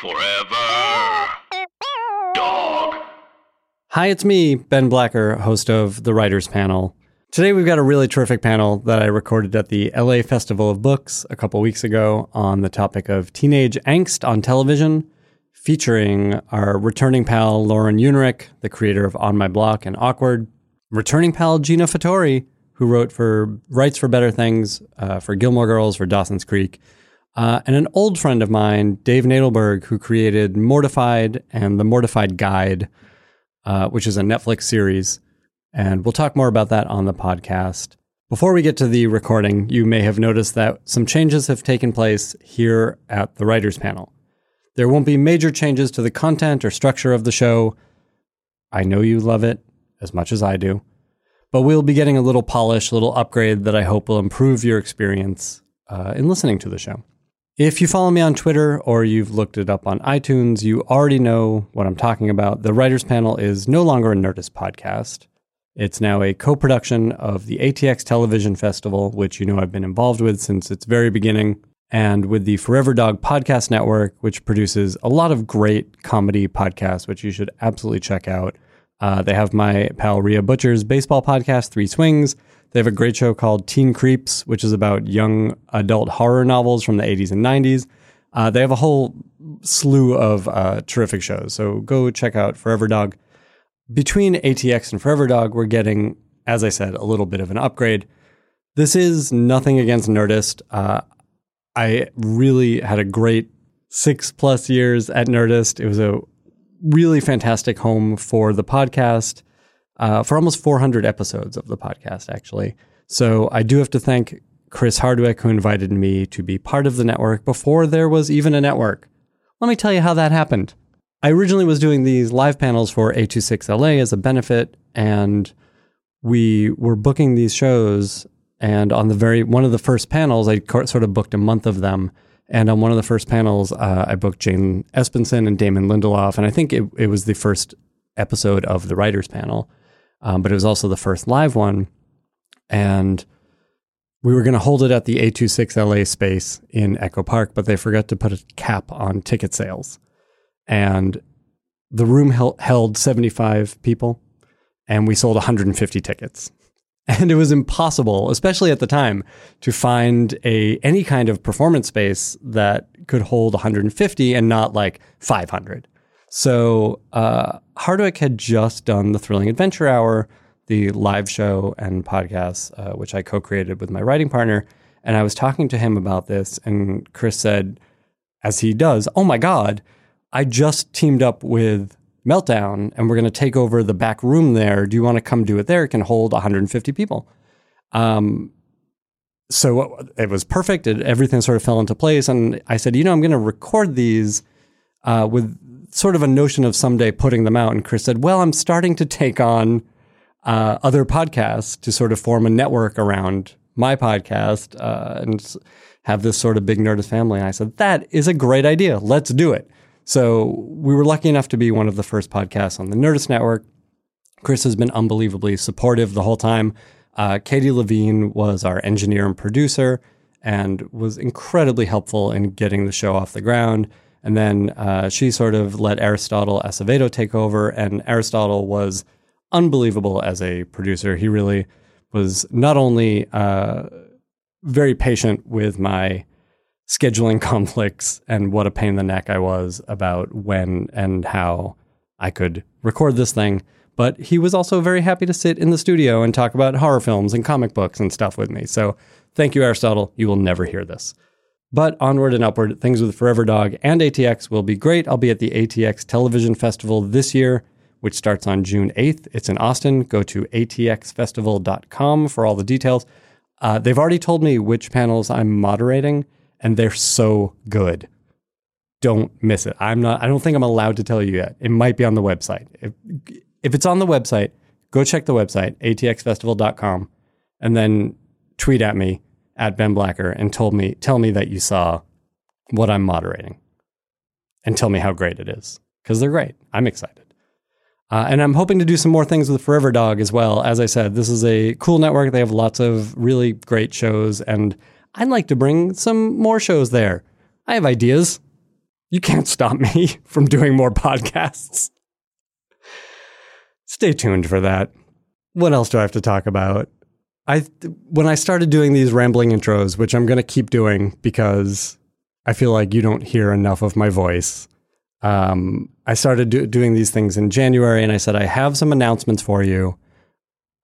Forever. Dog. Hi, it's me, Ben Blacker, host of The Writers Panel. Today we've got a really terrific panel that I recorded at the LA Festival of Books a couple weeks ago on the topic of teenage angst on television, featuring our returning pal Lauren Iungerich, the creator of On My Block and Awkward, returning pal Gina Fattore, who wrote for Writes for Better Things, uh, for Gilmore Girls, for Dawson's Creek, uh, and an old friend of mine, Dave Nadelberg, who created Mortified and the Mortified Guide, uh, which is a Netflix series. And we'll talk more about that on the podcast. Before we get to the recording, you may have noticed that some changes have taken place here at the writers panel. There won't be major changes to the content or structure of the show. I know you love it as much as I do, but we'll be getting a little polish, a little upgrade that I hope will improve your experience uh, in listening to the show. If you follow me on Twitter or you've looked it up on iTunes, you already know what I'm talking about. The Writers Panel is no longer a Nerdist podcast. It's now a co production of the ATX Television Festival, which you know I've been involved with since its very beginning, and with the Forever Dog Podcast Network, which produces a lot of great comedy podcasts, which you should absolutely check out. Uh, they have my pal Rhea Butcher's baseball podcast, Three Swings. They have a great show called Teen Creeps, which is about young adult horror novels from the 80s and 90s. Uh, they have a whole slew of uh, terrific shows. So go check out Forever Dog. Between ATX and Forever Dog, we're getting, as I said, a little bit of an upgrade. This is nothing against Nerdist. Uh, I really had a great six plus years at Nerdist. It was a really fantastic home for the podcast uh, for almost 400 episodes of the podcast, actually. So I do have to thank Chris Hardwick, who invited me to be part of the network before there was even a network. Let me tell you how that happened. I originally was doing these live panels for 826LA as a benefit, and we were booking these shows. And on the very one of the first panels, I sort of booked a month of them. And on one of the first panels, uh, I booked Jane Espenson and Damon Lindelof. And I think it, it was the first episode of the writers panel um, but it was also the first live one. And we were going to hold it at the 826 LA space in Echo Park, but they forgot to put a cap on ticket sales. And the room held 75 people, and we sold 150 tickets. And it was impossible, especially at the time, to find a any kind of performance space that could hold 150 and not like 500. So uh, Hardwick had just done the Thrilling Adventure Hour, the live show and podcast, uh, which I co-created with my writing partner. And I was talking to him about this, and Chris said, as he does, "Oh my God, I just teamed up with Meltdown, and we're going to take over the back room there. Do you want to come do it there? It can hold 150 people." Um, so it was perfect. It, everything sort of fell into place, and I said, "You know, I'm going to record these." Uh, with sort of a notion of someday putting them out. And Chris said, Well, I'm starting to take on uh, other podcasts to sort of form a network around my podcast uh, and have this sort of big Nerdist family. And I said, That is a great idea. Let's do it. So we were lucky enough to be one of the first podcasts on the Nerdist Network. Chris has been unbelievably supportive the whole time. Uh, Katie Levine was our engineer and producer and was incredibly helpful in getting the show off the ground. And then uh, she sort of let Aristotle Acevedo take over, and Aristotle was unbelievable as a producer. He really was not only uh, very patient with my scheduling conflicts and what a pain in the neck I was about when and how I could record this thing, but he was also very happy to sit in the studio and talk about horror films and comic books and stuff with me. So thank you, Aristotle. You will never hear this. But onward and upward, things with Forever Dog and ATX will be great. I'll be at the ATX Television Festival this year, which starts on June 8th. It's in Austin. Go to atxfestival.com for all the details. Uh, they've already told me which panels I'm moderating, and they're so good. Don't miss it. I'm not. I don't think I'm allowed to tell you yet. It might be on the website. If, if it's on the website, go check the website atxfestival.com, and then tweet at me at Ben Blacker and told me, tell me that you saw what I'm moderating and tell me how great it is because they're great. I'm excited. Uh, and I'm hoping to do some more things with Forever Dog as well. As I said, this is a cool network. They have lots of really great shows, and I'd like to bring some more shows there. I have ideas. You can't stop me from doing more podcasts. Stay tuned for that. What else do I have to talk about? I when I started doing these rambling intros, which I'm going to keep doing because I feel like you don't hear enough of my voice. Um, I started do- doing these things in January, and I said I have some announcements for you.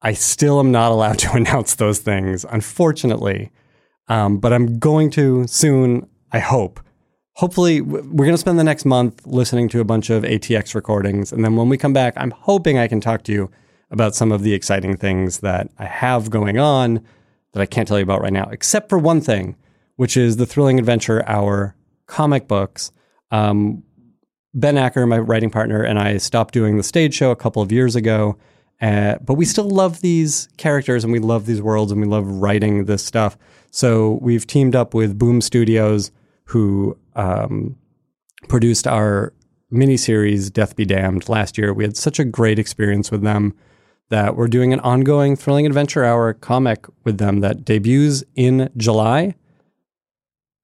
I still am not allowed to announce those things, unfortunately, um, but I'm going to soon. I hope. Hopefully, we're going to spend the next month listening to a bunch of ATX recordings, and then when we come back, I'm hoping I can talk to you about some of the exciting things that I have going on that I can't tell you about right now, except for one thing, which is the Thrilling Adventure Hour comic books. Um, ben Acker, my writing partner, and I stopped doing the stage show a couple of years ago. Uh, but we still love these characters and we love these worlds and we love writing this stuff. So we've teamed up with Boom Studios, who um, produced our miniseries Death Be Damned last year. We had such a great experience with them that we're doing an ongoing Thrilling Adventure Hour comic with them that debuts in July.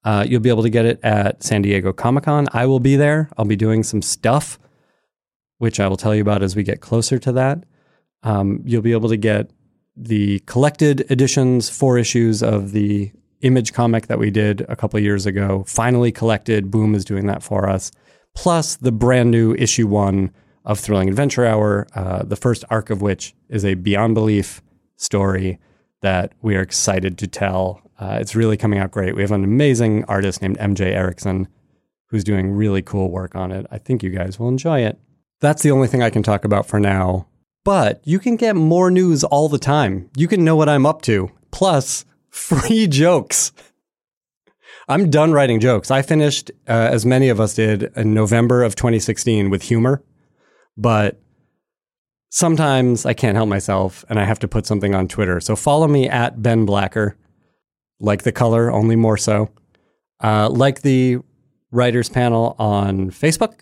Uh, you'll be able to get it at San Diego Comic Con. I will be there. I'll be doing some stuff, which I will tell you about as we get closer to that. Um, you'll be able to get the collected editions, four issues of the image comic that we did a couple years ago. Finally collected. Boom is doing that for us. Plus the brand new issue one of Thrilling Adventure Hour, uh, the first arc of which is a Beyond Belief story that we are excited to tell. Uh, it's really coming out great. We have an amazing artist named MJ Erickson who's doing really cool work on it. I think you guys will enjoy it. That's the only thing I can talk about for now. But you can get more news all the time. You can know what I'm up to, plus free jokes. I'm done writing jokes. I finished, uh, as many of us did, in November of 2016 with humor but sometimes I can't help myself and I have to put something on Twitter. So follow me at Ben Blacker, like the color, only more so. Uh, like the writers panel on Facebook.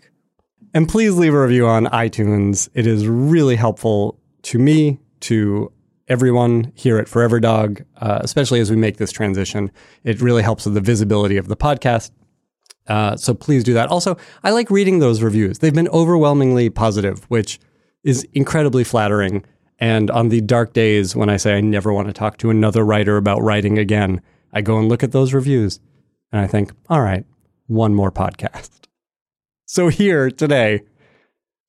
And please leave a review on iTunes. It is really helpful to me, to everyone here at Forever Dog, uh, especially as we make this transition. It really helps with the visibility of the podcast. Uh, so please do that. Also, I like reading those reviews. They've been overwhelmingly positive, which is incredibly flattering. And on the dark days when I say I never want to talk to another writer about writing again, I go and look at those reviews and I think, all right, one more podcast. So here today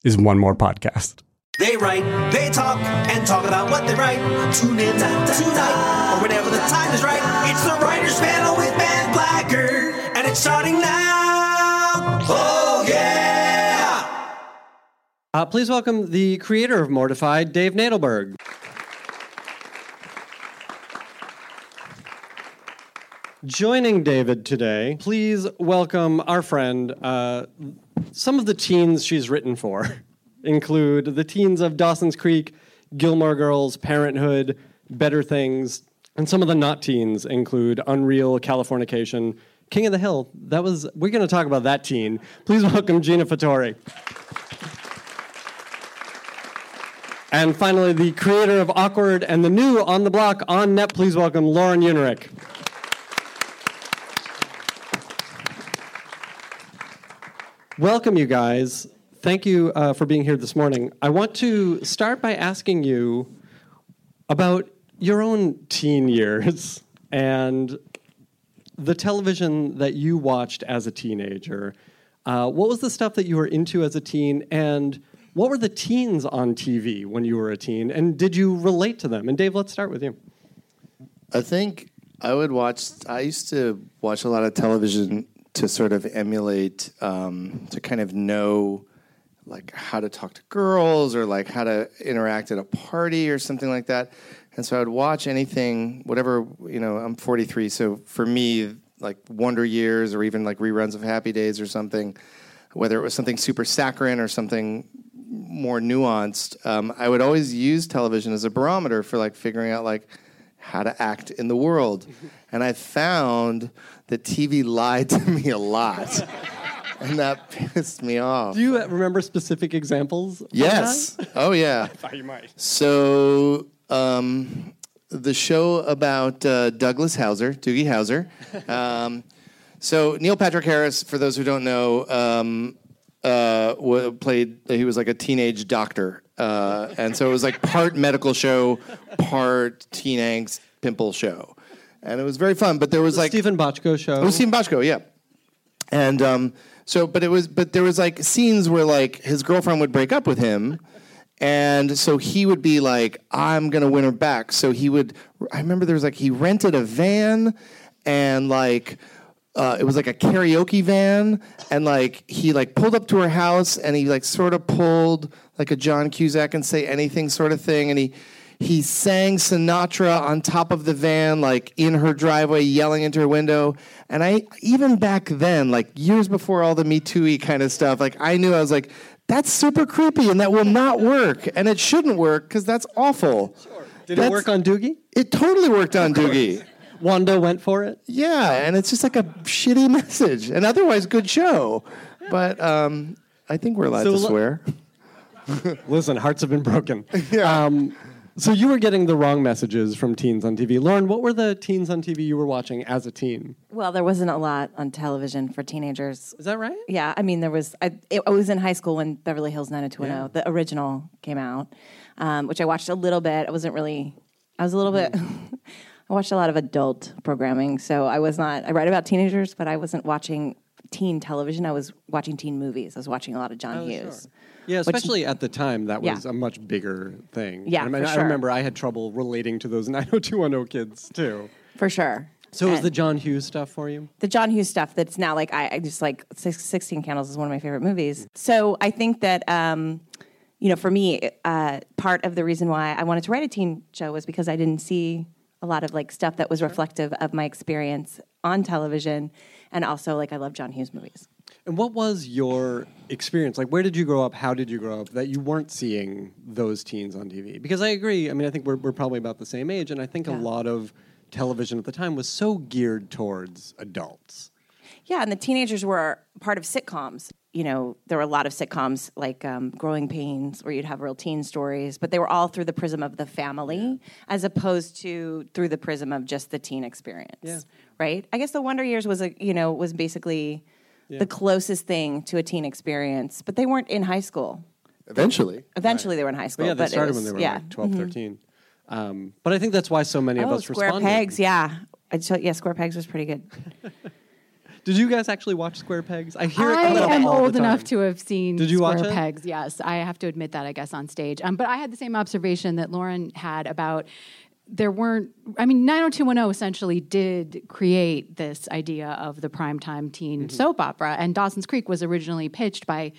is one more podcast. They write, they talk, and talk about what they write. Tune in tonight, or whenever the time is right. It's the Writers Panel with Ben Blacker, and it's starting now. Oh, yeah! Uh, please welcome the creator of Mortified, Dave Nadelberg. Joining David today, please welcome our friend. Uh, some of the teens she's written for include the teens of Dawson's Creek, Gilmore Girls, Parenthood, Better Things, and some of the not teens include Unreal, Californication, King of the Hill. That was we're going to talk about that teen. Please welcome Gina Fattore. And finally, the creator of Awkward and the new On the Block on Net, please welcome Lauren Iungerich. Welcome, you guys. Thank you uh, for being here this morning. I want to start by asking you about your own teen years and the television that you watched as a teenager. Uh, what was the stuff that you were into as a teen, and what were the teens on TV when you were a teen, and did you relate to them? And Dave, let's start with you. I think I would watch. I used to watch a lot of television to sort of emulate, um, to kind of know, like how to talk to girls or like how to interact at a party or something like that. And so I would watch anything, whatever you know. I'm 43, so for me, like Wonder Years or even like reruns of Happy Days or something, whether it was something super saccharine or something more nuanced, um, I would always use television as a barometer for like figuring out like how to act in the world. And I found that TV lied to me a lot. and that pissed me off. Do you remember specific examples? yes. that? Oh, yeah. I thought you might. So, um, the show about uh, Douglas Howser, Doogie Howser. um, So Neil Patrick Harris, for those who don't know, um, uh, wa- played. He was like a teenage doctor, uh, and so it was like part medical show, part teen angst pimple show, and it was very fun. But there was like Steven Bochco show. it was Steven Bochco, yeah. And um, so, but it was, but there was like scenes where like his girlfriend would break up with him, and so he would be like, "I'm gonna win her back." So he would. I remember there was like he rented a van, and like. Uh, it was like a karaoke van, and like he like pulled up to her house, and he like sort of pulled like a John Cusack and say anything sort of thing, and he he sang Sinatra on top of the van, like in her driveway, yelling into her window. And I, even back then, like years before all the Me Too kind of stuff, like I knew I was like, that's super creepy and that will not work. And it shouldn't work because that's awful. Sure. Did it work on Doogie? It totally worked on Doogie. Wanda went for it. Yeah, and it's just like a shitty message. And otherwise, good show. But um, I think we're allowed So to lo- swear. Listen, hearts have been broken. Um, so you were getting the wrong messages from teens on TV. Lauren, what were the teens on TV you were watching as a teen? Well, there wasn't a lot on television for teenagers. Is that right? Yeah, I mean, there was. I, it, I was in high school when Beverly Hills 90210, the original, came out, um, which I watched a little bit. I wasn't really. I was a little bit. I watched a lot of adult programming, so I was not. I write about teenagers, but I wasn't watching teen television. I was watching teen movies. I was watching a lot of John Hughes. Yeah, Which- especially at the time, that was Yeah. a much bigger thing. Yeah, I, mean, for I remember I had trouble relating to those 90210 kids too. For sure. So was the John Hughes stuff for you? the John Hughes stuff that's now like I, I just like Six- 16 Candles is one of my favorite movies. So I think that um, you know for me uh, part of the reason why I wanted to write a teen show was because I didn't see a lot of like stuff that was reflective of my experience on television and also like I love John Hughes movies. And what was your experience? Like, where did you grow up? How did you grow up that you weren't seeing those teens on TV? Because I agree. I mean, I think we're, we're probably about the same age. And I think a lot of television at the time was so geared towards adults. Yeah, and the teenagers were part of sitcoms. You know, there were a lot of sitcoms like um, Growing Pains, where you'd have real teen stories, but they were all through the prism of the family, as opposed to through the prism of just the teen experience. Yeah. Right. I guess the Wonder Years was a you know was basically the closest thing to a teen experience, but they weren't in high school. Eventually. Eventually, they were in high But school. yeah, they it started was- when they were yeah. like 12, 13. Um, but I think that's why so many of Oh, us Square responded. Pegs. Yeah. I so, yeah, Square Pegs was pretty good. Did you guys actually watch Square Pegs? I hear it I coming up am all old the time. enough to have seen Did you Square watch it? Pegs. Yes, I have to admit that. I guess on stage, um, but I had the same observation that Lauren had about there weren't. I mean, 90210 essentially did create this idea of the primetime teen Mm-hmm. soap opera, and Dawson's Creek was originally pitched by.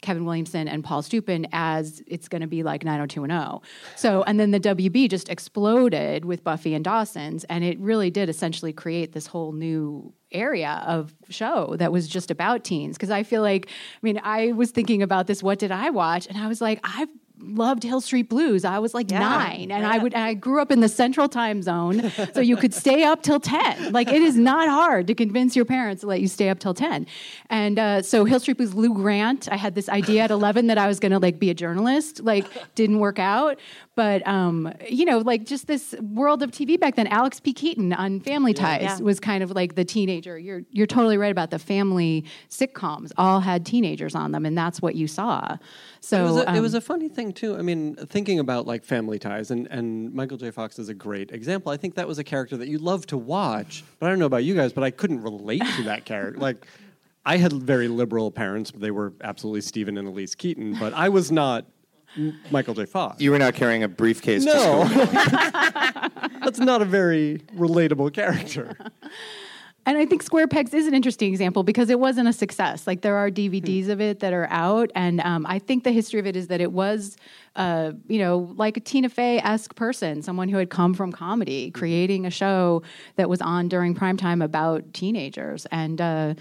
Kevin Williamson and Paul Stupin as it's going to be like 90210. So, and then the WB just exploded with Buffy and Dawson's, and it really did essentially create this whole new area of show that was just about teens. Because I feel like, I mean, I was thinking about this. What did I watch? And I was like, I've loved Hill Street Blues. I was like Yeah. nine, and I would. And I grew up in the Central Time Zone, so you could stay up till ten. Like it is not hard to convince your parents to let you stay up till ten. And uh, so Hill Street Blues, Lou Grant. I had this idea at eleven that I was going to like be a journalist. Like didn't work out, but um, you know, like just this world of TV back then. Alex P. Keaton on Family Ties Yeah. was kind of like the teenager. You're you're totally right about the family sitcoms. All had teenagers on them, and that's what you saw. So it was, a, it um, was a funny thing too. I mean, thinking about like Family Ties, and, and Michael J. Fox is a great example. I think that was a character that you love to watch, but I don't know about you guys, but I couldn't relate to that character. Like, I had very liberal parents; they were absolutely Stephen and Elise Keaton, but I was not Michael J. Fox. You were not carrying a briefcase no, school. that's not a very relatable character. And I think Square Pegs is an interesting example because it wasn't a success. Like there are DVDs of it that are out, and um, I think the history of it is that it was, uh, you know, like a Tina Fey esque person, someone who had come from comedy, creating a show that was on during prime time about teenagers, and uh,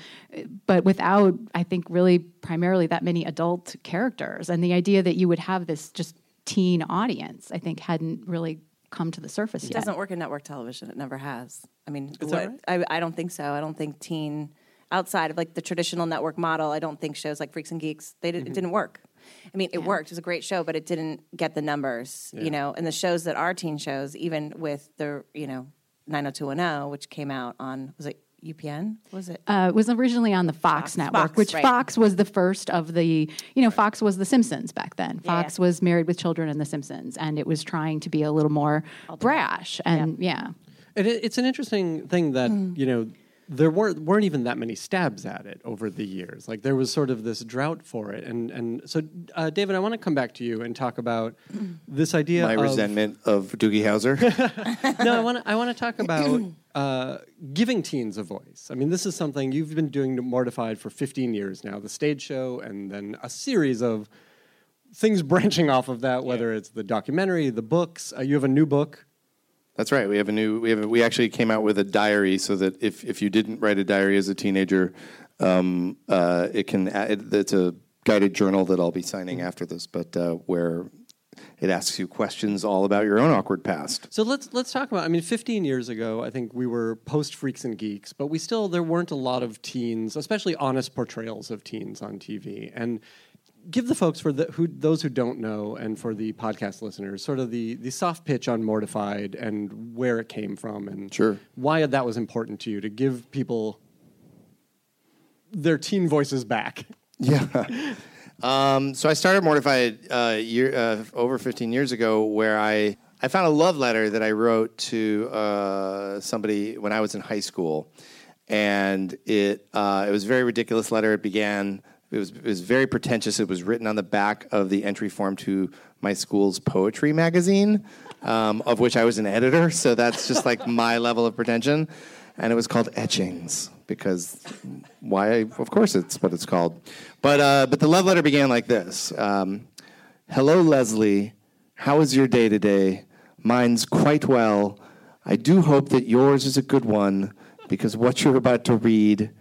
but without, I think, really primarily that many adult characters, and the idea that you would have this just teen audience, I think, hadn't really come to the surface It yet. It doesn't work in network television. It never has. I mean, Is what, that I, I don't think so. I don't think teen outside of like the traditional network model. I don't think shows like Freaks and Geeks they did, it didn't work. I mean, it worked. It was a great show, but it didn't get the numbers. You know, and the shows that are teen shows, even with the you know 90210, which came out on was it UPN was it? Uh, it was originally on the Fox, Fox, network, Fox, which right. Fox was the first of the, you know, Fox was The Simpsons back then. Fox yeah. was Married with Children and The Simpsons, and it was trying to be a little more brash. And yeah. And it, it's an interesting thing that Mm. you know there weren't weren't even that many stabs at it over the years. Like there was sort of this drought for it, and and so uh, David, I want to come back to you and talk about this idea. My of, resentment of Doogie Howser. No, I want to I want to talk about uh, giving teens a voice. I mean, this is something you've been doing Mortified for 15 years now. The stage show, and then a series of things branching off of that. Whether it's the documentary, the books. Uh, you have a new book. That's right. We have a new. We have. We actually came out with a diary so that if if you didn't write a diary as a teenager, um, uh, it can. It, it's a guided journal that I'll be signing after this, but uh, where it asks you questions all about your own awkward past. So let's let's talk about. I mean, 15 years ago, I think we were post Freaks and Geeks, but we still there weren't a lot of teens, especially honest portrayals of teens on TV. And give the folks for the who those who don't know, and for the podcast listeners, sort of the the soft pitch on Mortified and where it came from, and Sure. why that was important to you to give people their teen voices back. Yeah. um, so I started Mortified uh, year uh, over 15 years ago, where I I found a love letter that I wrote to uh, somebody when I was in high school, and it uh, it was a very ridiculous letter. It began. It was, it was very pretentious. It was written on the back of the entry form to my school's poetry magazine, um, of which I was an editor. So that's just like my level of pretension. And it was called Etchings because why? Of course, it's what it's called. But uh, but the love letter began like this: um, Hello, Leslie. How is your day today? Mine's quite well. I do hope that yours is a good one because what you're about to read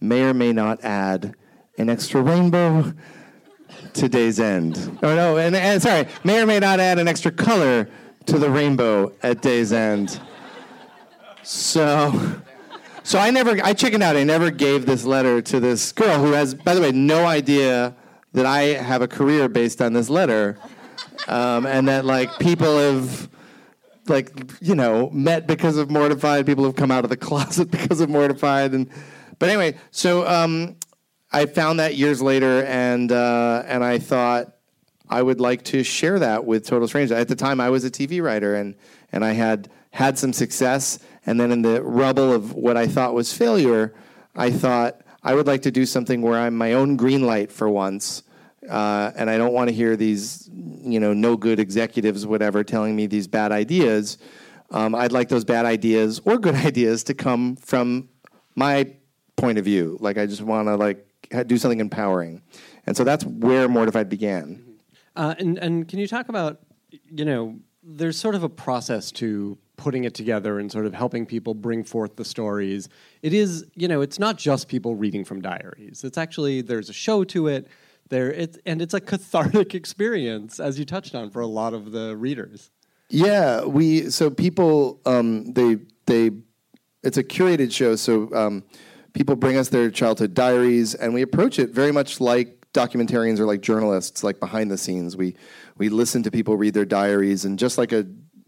may or may not add an extra rainbow to day's end. Oh no, and, and sorry, may or may not add an extra color to the rainbow at day's end. So, so I never, I chickened out. I never gave this letter to this girl who has, by the way, no idea that I have a career based on this letter, um, and that like people have, like you know, met because of Mortified. People have come out of the closet because of Mortified, and but anyway, so um, I found that years later, and uh, and I thought I would like to share that with total strangers. At the time, I was a TV writer, and and I had had some success, and then in the rubble of what I thought was failure, I thought I would like to do something where I'm my own green light for once, uh, and I don't want to hear these, you know, no good executives, whatever, telling me these bad ideas. Um, I'd like those bad ideas or good ideas to come from my point of view. Like I just want to like do something empowering, and so that's where Mortified began. Uh, and and can you talk about you know there's sort of a process to putting it together and sort of helping people bring forth the stories. It is you know it's not just people reading from diaries. It's actually there's a show to it. There it and it's a cathartic experience as you touched on for a lot of the readers. Yeah, we so people um, they they it's a curated show, so um, people bring us their childhood diaries, and we approach it very much like documentarians or like journalists, like behind the scenes. We we listen to people read their diaries, and just like a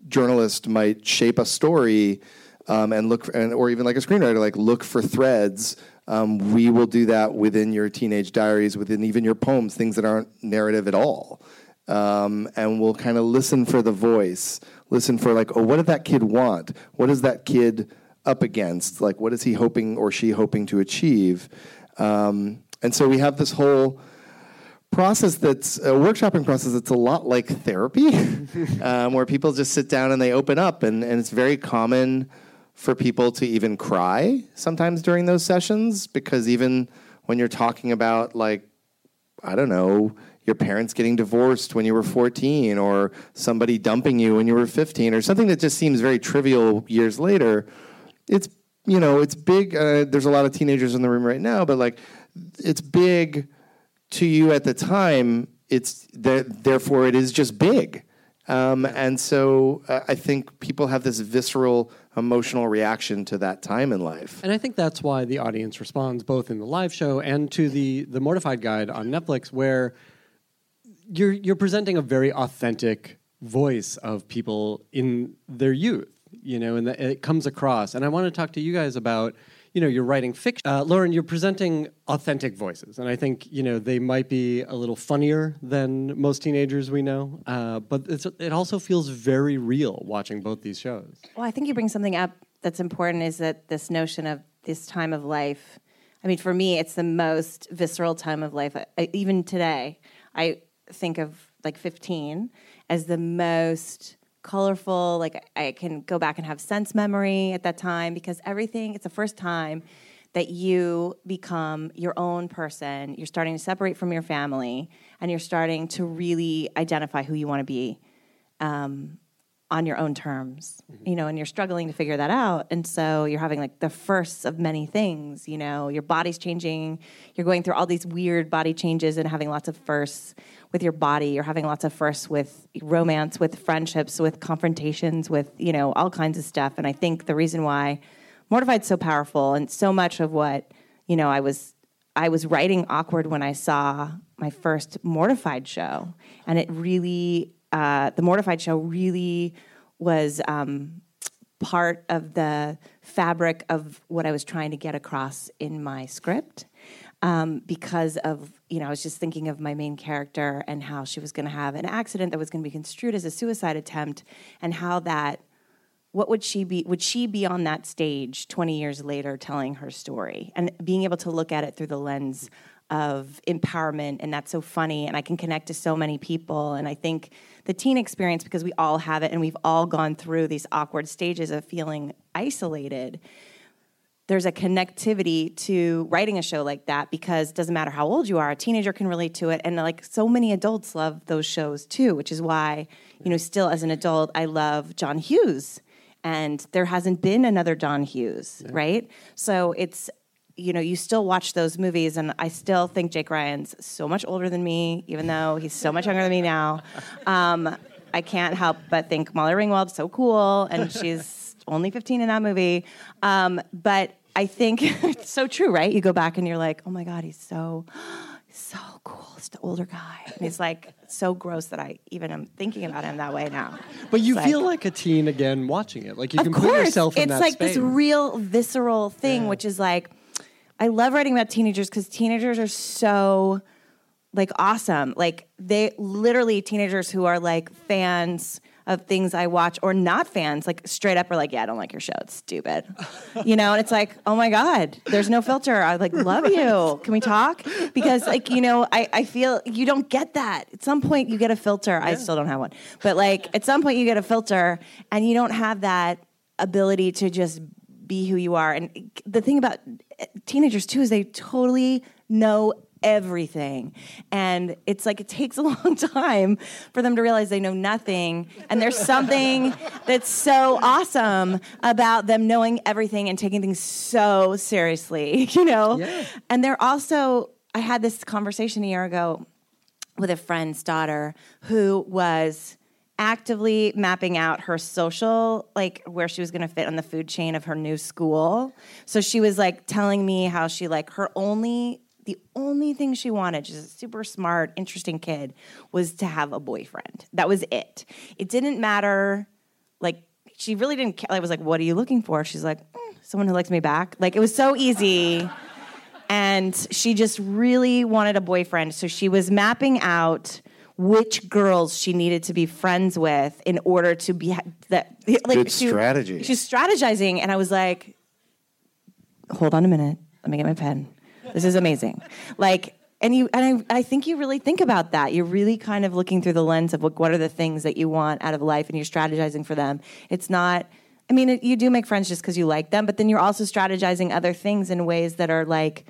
journalist might shape a story um, and look, for, and, or even like a screenwriter, like look for threads. Um, we will do that within your teenage diaries, within even your poems, things that aren't narrative at all um, and we'll kind of listen for the voice, listen for like, oh, what did that kid want? What does that kid up against? Like, what is he hoping or she hoping to achieve? Um, and so we have this whole process that's a workshopping process that's a lot like therapy, um, where people just sit down and they open up, and, and it's very common for people to even cry sometimes during those sessions because even when you're talking about like I don't know, your parents getting divorced when you were 14 or somebody dumping you when you were 15 or something that just seems very trivial years later. It's, you know, it's big. Uh, there's a lot of teenagers in the room right now, but like, it's big to you at the time. It's th- therefore it is just big. Um, and so uh, I think people have this visceral emotional reaction to that time in life. And I think that's why the audience responds both in the live show and to the the Mortified Guide on Netflix, where you're you're presenting a very authentic voice of people in their youth, you know, and it comes across. And I want to talk to you guys about, you know, you're writing fiction. Uh, Lauren, you're presenting authentic voices, and I think you know they might be a little funnier than most teenagers we know, uh, but it's, it also feels very real watching both these shows. Well, I think you bring something up that's important is that this notion of this time of life. I mean, for me, it's the most visceral time of life. I, even today, I think of like 15 as the most colorful. Like I can go back and have sense memory at that time because everything, it's the first time that you become your own person. You're starting to separate from your family and you're starting to really identify who you want to be um, on your own terms, you know, and you're struggling to figure that out. And so you're having like the firsts of many things, you know, your body's changing, you're going through all these weird body changes and having lots of firsts with your body. You're having lots of firsts with romance, with friendships, with confrontations, with, you know, all kinds of stuff. And I think the reason why Mortified's so powerful and so much of what, you know, I was I was writing awkward when I saw my first Mortified show. And it really uh, the Mortified show really was um, part of the fabric of what I was trying to get across in my script. Um, because of you know, I was just thinking of my main character and how she was going to have an accident that was going to be construed as a suicide attempt, and how that what would she be would she be on that stage 20 years later telling her story and being able to look at it through the lens of empowerment and that's so funny and i can connect to so many people and i think the teen experience because we all have it and we've all gone through these awkward stages of feeling isolated there's a connectivity to writing a show like that because it doesn't matter how old you are a teenager can relate to it. And like so many adults love those shows too which is why you know still as an adult i love john hughes. And there hasn't been another john hughes yeah. right? So it's you know you still watch those movies and i still think jake ryan's so much older than me even though he's so much younger than me now. Um, i can't help but think molly ringwald's so cool and she's only 15 in that movie. Um, but I think it's so true, right? You go back and you're like, oh my God, he's so, so cool. He's the older guy. And he's like so gross that I even am thinking about him that way now. But you It's feel like- like a teen again watching it. Like you can course, put yourself in it's that like space. this real visceral thing, Yeah. which is like, I love writing about teenagers because teenagers are so like awesome. Like they literally teenagers who are like fans of things I watch or not fans, like straight up are like, yeah, I don't like your show. It's stupid. you know, and it's like, oh my God, there's no filter. I like love you. Can we talk? Because like, you know, I, I feel you don't get that. At some point you get a filter. I still don't have one. But like at some point you get a filter and you don't have that ability to just be who you are. And eh, the thing about eh, teenagers too is they totally know everything. And it's like it takes a long time for them to realize they know nothing. And there's something that's so awesome about them knowing everything and taking things so seriously, you know? Yeah. And they're also, I had this conversation a year ago with a friend's daughter who was actively mapping out her social like where she was going to fit on the food chain of her new school so she was like telling me how she like her only the only thing she wanted she's a super smart interesting kid was to have a boyfriend that was it it didn't matter like she really didn't care i was like what are you looking for she's like "Mm, someone who likes me back like it was so easy and she just really wanted a boyfriend. So she was mapping out which girls she needed to be friends with in order to be that like Good she- strategy. She's strategizing, and I was like, "Hold on a minute, let me get my pen. This is amazing." Like. And you and I, I think you really think about that. You're really kind of looking through the lens of what, what are the things that you want out of life, and you're strategizing for them. It's not I mean, it, you do make friends just because you like them, but then you're also strategizing other things in ways that are like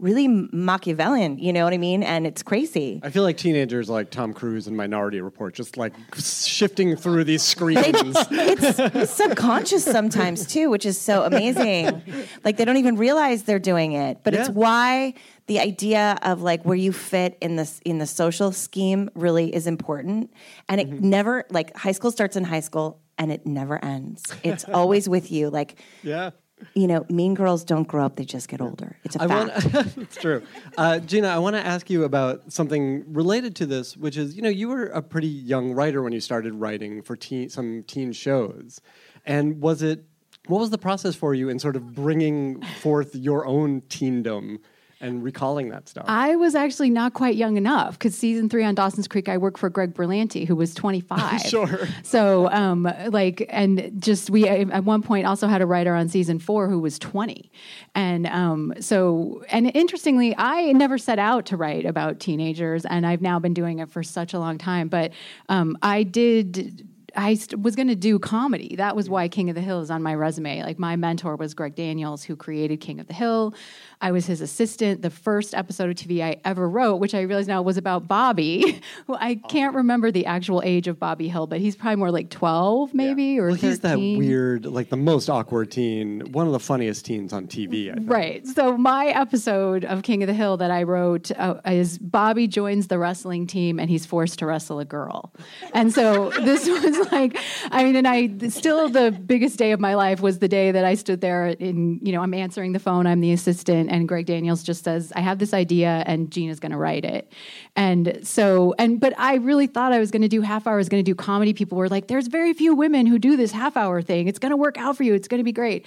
really Machiavellian. You know what I mean? And it's crazy. I feel like teenagers like Tom Cruise and Minority Report, just like shifting through these screens. it's subconscious sometimes too, which is so amazing. Like they don't even realize they're doing it, but it's why the idea of like where you fit in this in the social scheme really is important. And it mm-hmm. never like high school starts in high school and it never ends. It's always with you. Like yeah. You know, mean girls don't grow up; they just get older. It's a I fact. want, it's true. Uh, Gina, I want to ask you about something related to this, which is, you know, you were a pretty young writer when you started writing for teen, some teen shows. And was it What was the process for you in sort of bringing forth your own teendom and recalling that stuff? I was actually not quite young enough because season three on Dawson's Creek, I worked for Greg Berlanti, who was 25. Sure. So, um, like, and just we at one point also had a writer on season four who was 20. And um, so, and interestingly, I never set out to write about teenagers, and I've now been doing it for such a long time. But um, I did. I st- was going to do comedy. That was why King of the Hill is on my resume. Like my mentor was Greg Daniels, who created King of the Hill. I was his assistant. The first episode of TV I ever wrote, which I realize now was about Bobby. who I can't remember the actual age of Bobby Hill, but he's probably more like twelve, maybe or well, he's that weird, like the most awkward teen, one of the funniest teens on TV. I think. Right. So my episode of King of the Hill that I wrote uh, is Bobby joins the wrestling team and he's forced to wrestle a girl. And so this was like, I mean, and I still the biggest day of my life was the day that I stood there in, you know, I'm answering the phone, I'm the assistant, and Greg Daniels just says, I have this idea and Gina's going to write it. And so, and, but I really thought I was going to do half hour, I was going to do comedy. People were like, there's very few women who do this half hour thing. It's going to work out for you. It's going to be great.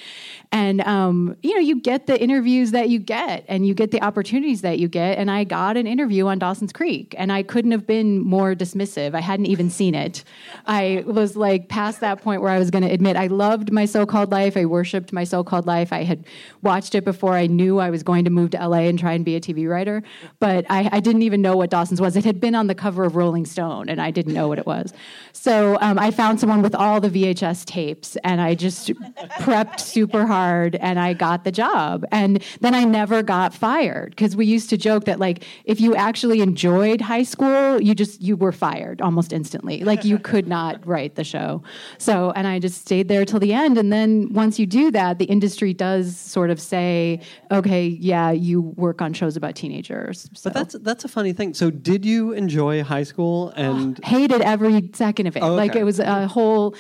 And, um, you know, you get the interviews that you get and you get the opportunities that you get. And I got an interview on Dawson's Creek and I couldn't have been more dismissive. I hadn't even seen it. I was like past that point where I was going to admit I loved my so called life. I worshiped my so called life. I had watched it before I knew I was going to move to LA and try and be a TV writer. But I, I didn't even know what Dawson's was. It had been on the cover of Rolling Stone and I didn't know what it was. So um, I found someone with all the VHS tapes and I just prepped super hard and I got the job. And then I never got fired because we used to joke that like if you actually enjoyed high school, you just you were fired almost instantly. Like you could not write the show. So and I just stayed there till the end. And then once you do that, the industry does sort of say, okay, yeah, you work on shows about teenagers. So. But that's that's a funny thing. So, did you enjoy high school? And hated every second of it. Oh, Like it was a whole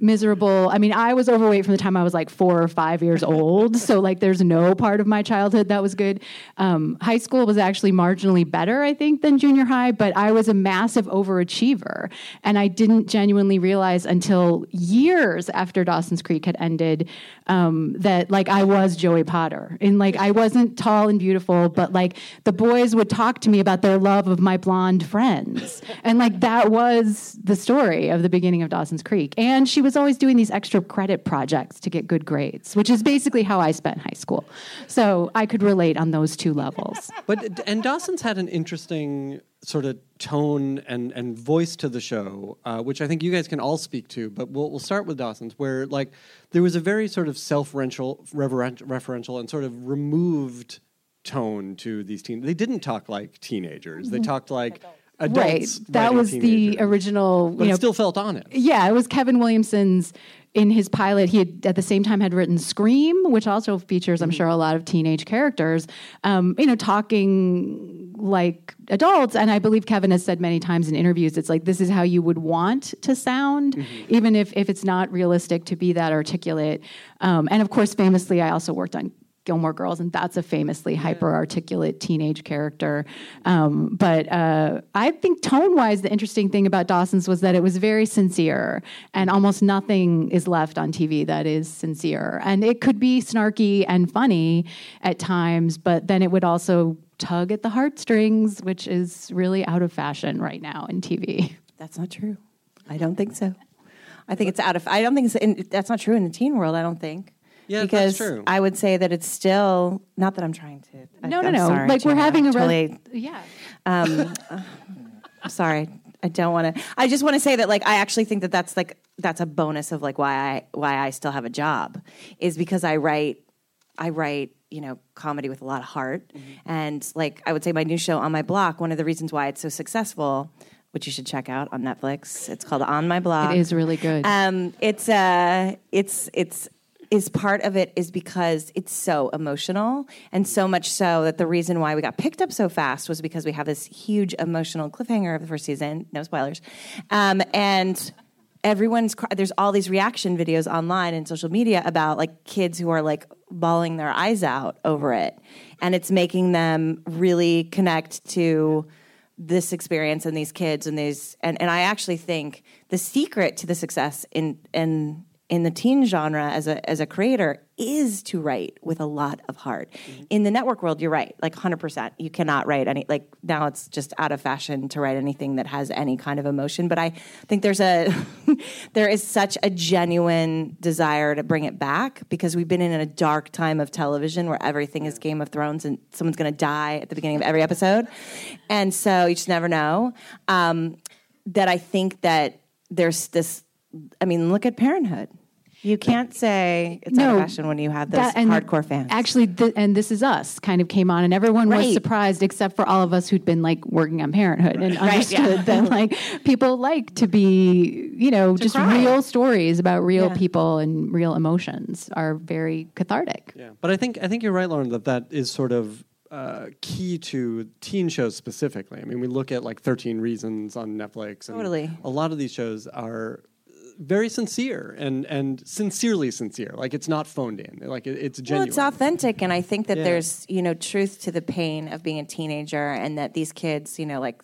miserable. I mean, I was overweight from the time I was like four or five years old. So like, there's no part of my childhood that was good. Um, high school was actually marginally better, I think, than junior high. But I was a massive overachiever, and I didn't genuinely realize until years after Dawson's Creek had ended um, that like I was Joey Potter, and like I wasn't tall and beautiful, but like the boys would talk to me about their love of my blonde friends, and like that was the story of the beginning of Dawson's Creek. And she was always doing these extra credit projects to get good grades, which is basically how I spent high school. So I could relate on those two levels. but and Dawson's had an interesting sort of tone and and voice to the show, uh, which I think you guys can all speak to. But we'll we'll start with Dawson's, where like there was a very sort of self-referential, referential, and sort of removed tone to these teens. They didn't talk like teenagers. They talked like adults. Right. That was the original. But you it know, still felt honest. Yeah, it was Kevin Williamson's in his pilot. He had at the same time had written Scream, which also features, I'm sure, a lot of teenage characters. Um, you know, talking like adults, and I believe Kevin has said many times in interviews, it's like this is how you would want to sound, even if if it's not realistic to be that articulate. Um, and of course, famously, I also worked on. Gilmore Girls, and that's a famously hyper articulate teenage character. Um, but uh, I think tone wise, the interesting thing about Dawson's was that it was very sincere, and almost nothing is left on TV that is sincere. And it could be snarky and funny at times, but then it would also tug at the heartstrings, which is really out of fashion right now in TV. That's not true. I don't think so. I think it's out of. I don't think it's, in, that's not true in the teen world. I don't think. Yeah, that's because true. I would say that it's still not that I'm trying to. I, No, no, I'm no. sorry, like we're having a totally. re- yeah. I'm sorry. I don't want to. I just want to say that, like, I actually think that that's like that's a bonus of like why I why I still have a job is because I write I write you know comedy with a lot of heart and like I would say my new show on my block. One of the reasons why it's so successful, which you should check out on Netflix. It's called On My Block. It is really good. Um, it's uh, it's it's is part of it is because it's so emotional and so much so that the reason why we got picked up so fast was because we have this huge emotional cliffhanger of the first season. No spoilers, um, and everyone's cr- there's all these reaction videos online and social media about like kids who are like bawling their eyes out over it, and it's making them really connect to this experience and these kids and these and, and I actually think the secret to the success in in in the teen genre as a as a creator is to write with a lot of heart. In the network world, you're right, like 100%. You cannot write any like now it's just out of fashion to write anything that has any kind of emotion, but I think there's a there is such a genuine desire to bring it back because we've been in a dark time of television where everything is Game of Thrones and someone's going to die at the beginning of every episode. And so you just never know. Um, that I think that there's this I mean, look at Parenthood. You can't say it's out of fashion when you have those that- and hardcore fans. Actually, th- and this is us kind of came on, and everyone was surprised, except for all of us who'd been like working on Parenthood and Right, understood yeah. that like people like to be, you know, just cry. real stories about real Yeah. people and real emotions are very cathartic. Yeah, but I think I think you're right, Lauren, that that is sort of uh, key to teen shows specifically. I mean, we look at like 13 Reasons on Netflix, and Totally. a lot of these shows are very sincere and and sincerely sincere. Like it's not phoned in. Like it, it's well, genuine. it's authentic, and I think that Yeah. there's you know truth to the pain of being a teenager, and that these kids, you know, like.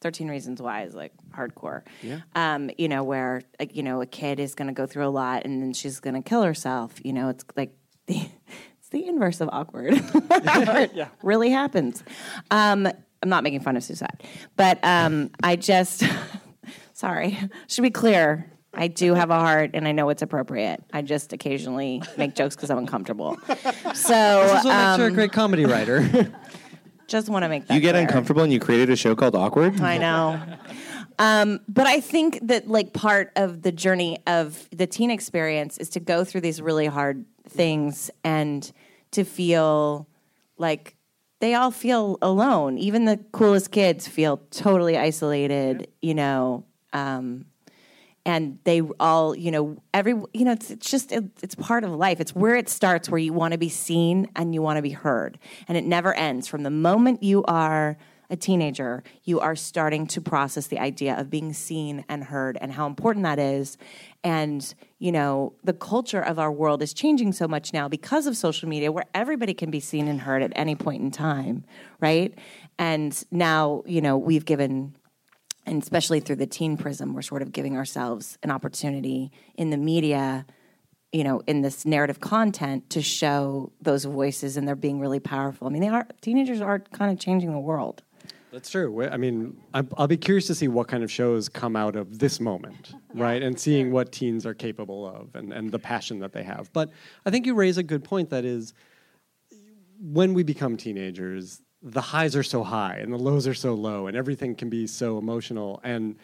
13 Reasons Why is like hardcore. Yeah. Um, you know, where, like, you know, a kid is going to go through a lot and then she's going to kill herself. You know, it's like the, it's the inverse of awkward. it really happens. Um, I'm not making fun of suicide, but um, I just, sorry, should be clear. I do have a heart and I know it's appropriate. I just occasionally make jokes because I'm uncomfortable. So, This is what makes you a um, great comedy writer. just want to make that You get clear. uncomfortable and you created a show called Awkward? I know. Um, but I think that like part of the journey of the teen experience is to go through these really hard things and to feel like they all feel alone. Even the coolest kids feel totally isolated, you know. Um, and they all, you know, every, you know, it's, it's just, it, it's part of life. It's where it starts, where you want to be seen and you want to be heard. And it never ends. From the moment you are a teenager, you are starting to process the idea of being seen and heard and how important that is. And, you know, the culture of our world is changing so much now because of social media, where everybody can be seen and heard at any point in time, right? And now, you know, we've given and especially through the teen prism, we're sort of giving ourselves an opportunity in the media, you know, in this narrative content to show those voices, and they're being really powerful. I mean, they are teenagers are kind of changing the world. That's true. I mean, I'll be curious to see what kind of shows come out of this moment, right? And seeing what teens are capable of and, and the passion that they have. But I think you raise a good point that is when we become teenagers, the highs are so high and the lows are so low and everything can be so emotional. And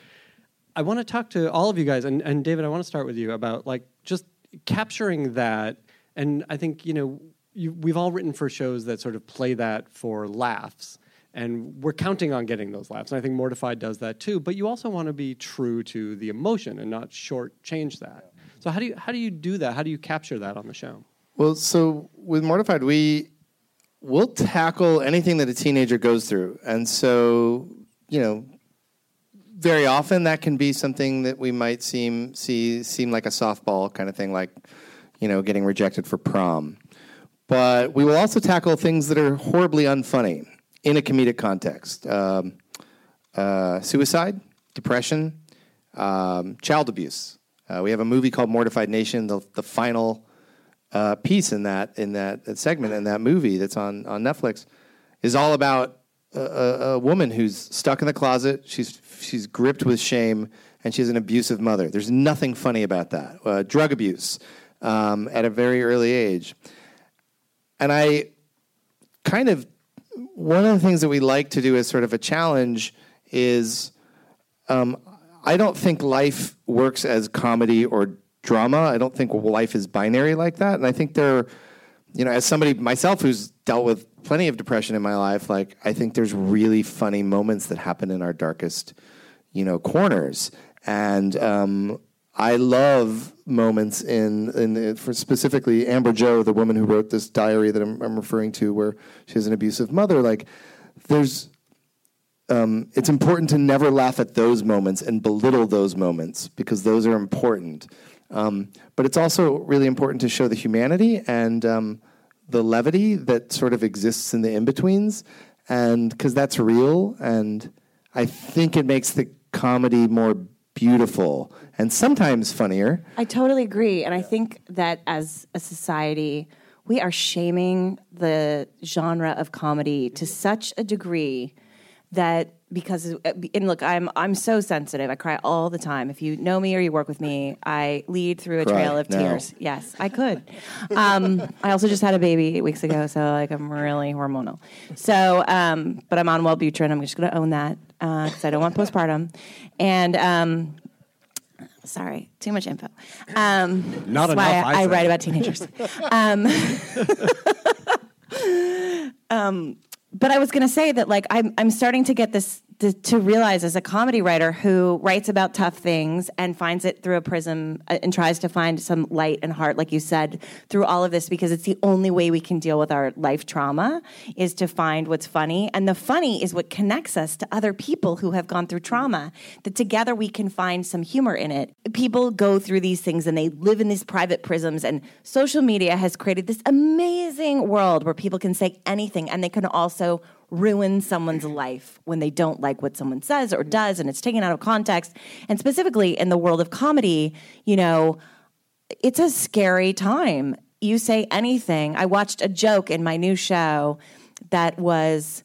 I want to talk to all of you guys, and, and David, I want to start with you about like just capturing that. And I think, you know, you, we've all written for shows that sort of play that for laughs. And we're counting on getting those laughs. And I think Mortified does that too. But you also want to be true to the emotion and not shortchange that. So how do you how do you do that? How do you capture that on the show? Well, so with Mortified, we will tackle anything that a teenager goes through, and so you know, very often that can be something that we might seem see seem like a softball kind of thing, like you know, getting rejected for prom. But we will also tackle things that are horribly unfunny in a comedic context: um, uh, suicide, depression, um, child abuse. Uh, we have a movie called Mortified Nation. The, the final uh, piece in that in that, that segment in that movie that's on on Netflix is all about a, a, woman who's stuck in the closet. She's she's gripped with shame and she has an abusive mother. There's nothing funny about that. Uh, drug abuse um, at a very early age, and I kind of one of the things that we like to do as sort of a challenge is um, I don't think life works as comedy or drama. I don't think life is binary like that. And I think there, you know, as somebody myself who's dealt with plenty of depression in my life, like I think there's really funny moments that happen in our darkest, you know, corners. And um, I love moments in, in for specifically Amber Joe, the woman who wrote this diary that I'm, I'm referring to, where she has an abusive mother. Like, there's um, it's important to never laugh at those moments and belittle those moments because those are important. Um, but it's also really important to show the humanity and um, the levity that sort of exists in the in betweens, and because that's real. And I think it makes the comedy more beautiful and sometimes funnier. I totally agree. And I think that as a society, we are shaming the genre of comedy to such a degree that because and look i'm i'm so sensitive. I cry all the time. If you know me or you work with me i lead through a Cry trail of now. tears. Yes i could. Um, i also just had a baby eight weeks ago so like i'm really hormonal. So um, but i'm on wellbutrin. I'm just going to own that because i don't want postpartum. And um, sorry too much info. Um, Not that's why enough, I I, I write about teenagers. Um, but I was going to say that like I'm I'm starting to get this to, to realize as a comedy writer who writes about tough things and finds it through a prism uh, and tries to find some light and heart like you said through all of this because it's the only way we can deal with our life trauma is to find what's funny. And the funny is what connects us to other people who have gone through trauma that together we can find some humor in it. People go through these things and they live in these private prisms and social media has created this amazing world where people can say anything and they can also ruin someone's life when they don't like what someone says or does and it's taken out of context. And specifically in the world of comedy you know it's a scary time. You say anything. I watched a joke in my new show that was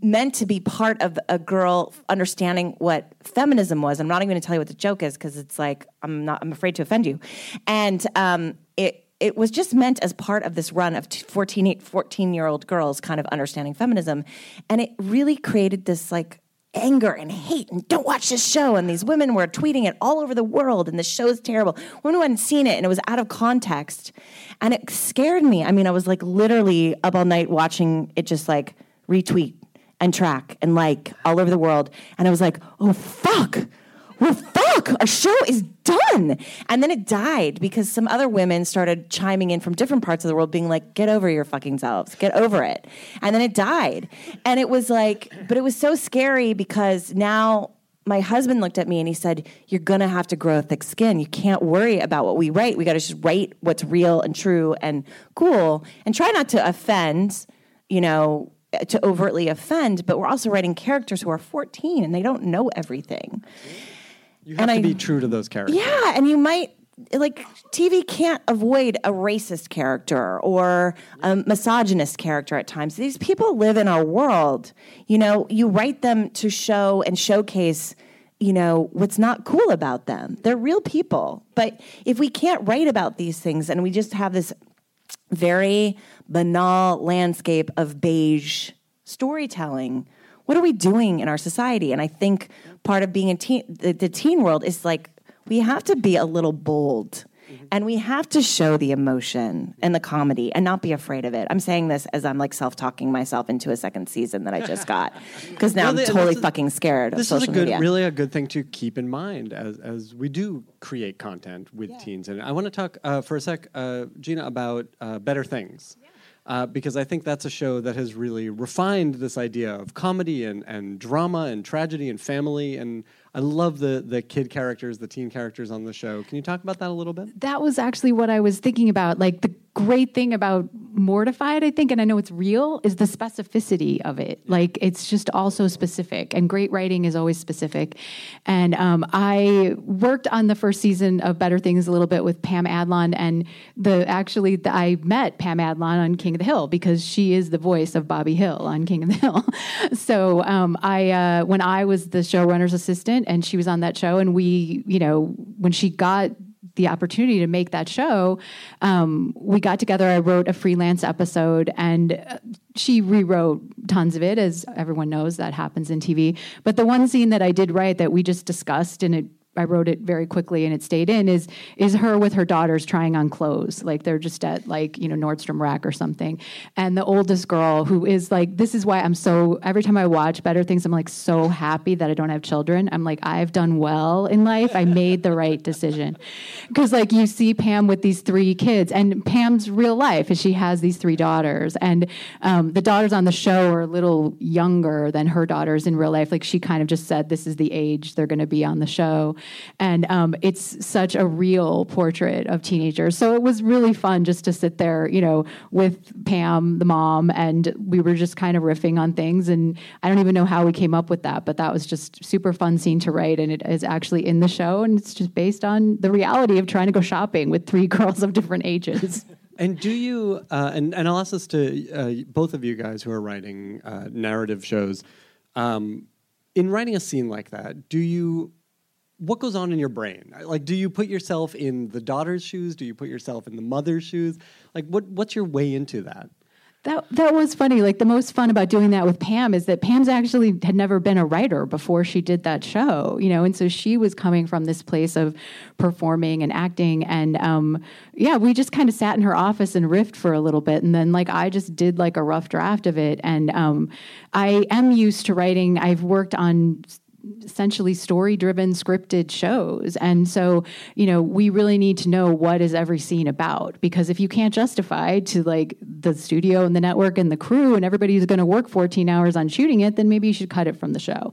meant to be part of a girl understanding what feminism was. I'm not even going to tell you what the joke is because it's like I'm not. I'm afraid to offend you, and um, it was just meant as part of this run of 14 14 year old girls kind of understanding feminism, and it really created this like anger and hate and don't watch this show. And these women were tweeting it all over the world and the show is terrible. Women who hadn't seen it and it was out of context. And it scared me. I mean i was like literally up all night watching it just like retweet and track and like all over the world. And I was like, oh, fuck. Well, fuck, our show is done. And then it died because some other women started chiming in from different parts of the world, being like, get over your fucking selves, get over it. And then it died. And it was like, but it was so scary because now my husband looked at me and he said, You're gonna have to grow a thick skin. You can't worry about what we write. We gotta just write what's real and true and cool and try not to offend, you know, to overtly offend, but we're also writing characters who are 14 and they don't know everything. You have And to I- be true to those characters. Yeah, and you might like TV can't avoid a racist character or a misogynist character at times. These people live in our world. You know, you write them to show and showcase you know what's not cool about them. They're real people. But if we can't write about these things and we just have this very banal landscape of beige storytelling. What are we doing in our society? And I think part of being a teen, the, the teen world is like we have to be a little bold. And we have to show the emotion and the comedy and not be afraid of it. I'm saying this as I'm like self talking myself into a second season that I just got. Because now Well, I'm totally is- fucking scared of This is a good, media. really a good thing to keep in mind as as we do create content with teens. And I want to talk uh, for a sec, uh, Gina, about uh, Better Things. Uh, because I think that's a show that has really refined this idea of comedy and, and drama and tragedy and family. And I love the, the kid characters, the teen characters on the show. Can you talk about that a little bit? that was actually what I was thinking about. Like the great thing about Mortified, I think, and I know it's real, is the specificity of it. Like it's just also specific, and great writing is always specific. And um, I worked on the first season of Better Things a little bit with Pam Adlon, and the actually the, I met Pam Adlon on King of the Hill because she is the voice of Bobby Hill on King of the Hill. so um, I uh, when I was the showrunner's assistant, and she was on that show, and we, you know, when she got the opportunity to make that show, um, we got together. I wrote a freelance episode, and uh, she rewrote tons of it, as everyone knows that happens in TV. But the one scene that I did write that we just discussed, and it I wrote it very quickly and it stayed in is is her with her daughters trying on clothes. Like they're just at like you know Nordstrom Rack or something. And the oldest girl who is like this is why I'm so every time I watch better things I'm like so happy that I don't have children. I'm like I've done well in life. I made the right decision. Because like you see Pam with these three kids and Pam's real life is she has these three daughters. And um, the daughters on the show are a little younger than her daughters in real life. Like she kind of just said this is the age they're going to be on the show and um, it's such a real portrait of teenagers. So it was really fun just to sit there, you know, with Pam, the mom, and we were just kind of riffing on things. And I don't even know how we came up with that, but that was just super fun scene to write, and it is actually in the show, and it's just based on the reality of trying to go shopping with three girls of different ages. And do you, uh, and, and I'll ask this to uh, both of you guys who are writing uh, narrative shows. Um, in writing a scene like that, do you, what goes on in your brain? Like, do you put yourself in the daughter's shoes? Do you put yourself in the mother's shoes? Like, what, what's your way into that? That that was funny. Like the most fun about doing that with Pam is that Pam's actually had never been a writer before she did that show, you know, and so she was coming from this place of performing and acting, and um, yeah, we just kind of sat in her office and riffed for a little bit, and then like I just did like a rough draft of it, and um, I am used to writing. I've worked on essentially story driven scripted shows. And so you know we really need to know what is every scene about. Because if you can't justify to like the studio and the network and the crew and everybody who's going to work 14 hours on shooting it then maybe you should cut it from the show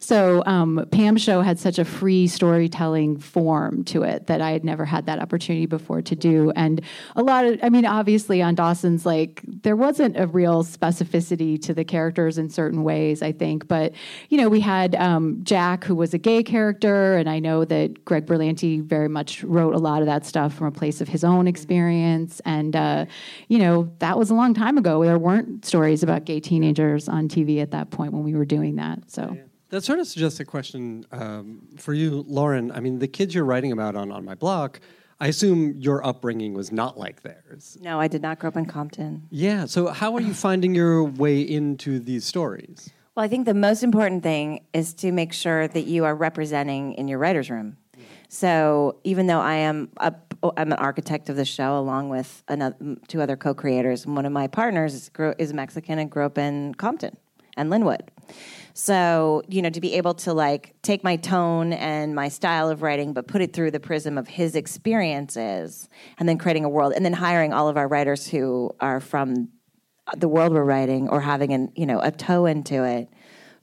so um, pam's show had such a free storytelling form to it that i had never had that opportunity before to do and a lot of i mean obviously on dawson's like there wasn't a real specificity to the characters in certain ways i think but you know we had um, Jack, who was a gay character, and I know that Greg Berlanti very much wrote a lot of that stuff from a place of his own experience. And, uh, you know, that was a long time ago. There weren't stories about gay teenagers on TV at that point when we were doing that. So. That sort of suggests a question um, for you, Lauren. I mean, the kids you're writing about on, on My Block, I assume your upbringing was not like theirs. No, I did not grow up in Compton. Yeah. So, how are you finding your way into these stories? Well, I think the most important thing is to make sure that you are representing in your writer's room. So even though I am a, I'm an architect of the show along with another, two other co-creators, one of my partners is, is Mexican and grew up in Compton and Lynwood. So, you know, to be able to like take my tone and my style of writing, but put it through the prism of his experiences and then creating a world and then hiring all of our writers who are from the world we're writing or having an, you know, a toe into it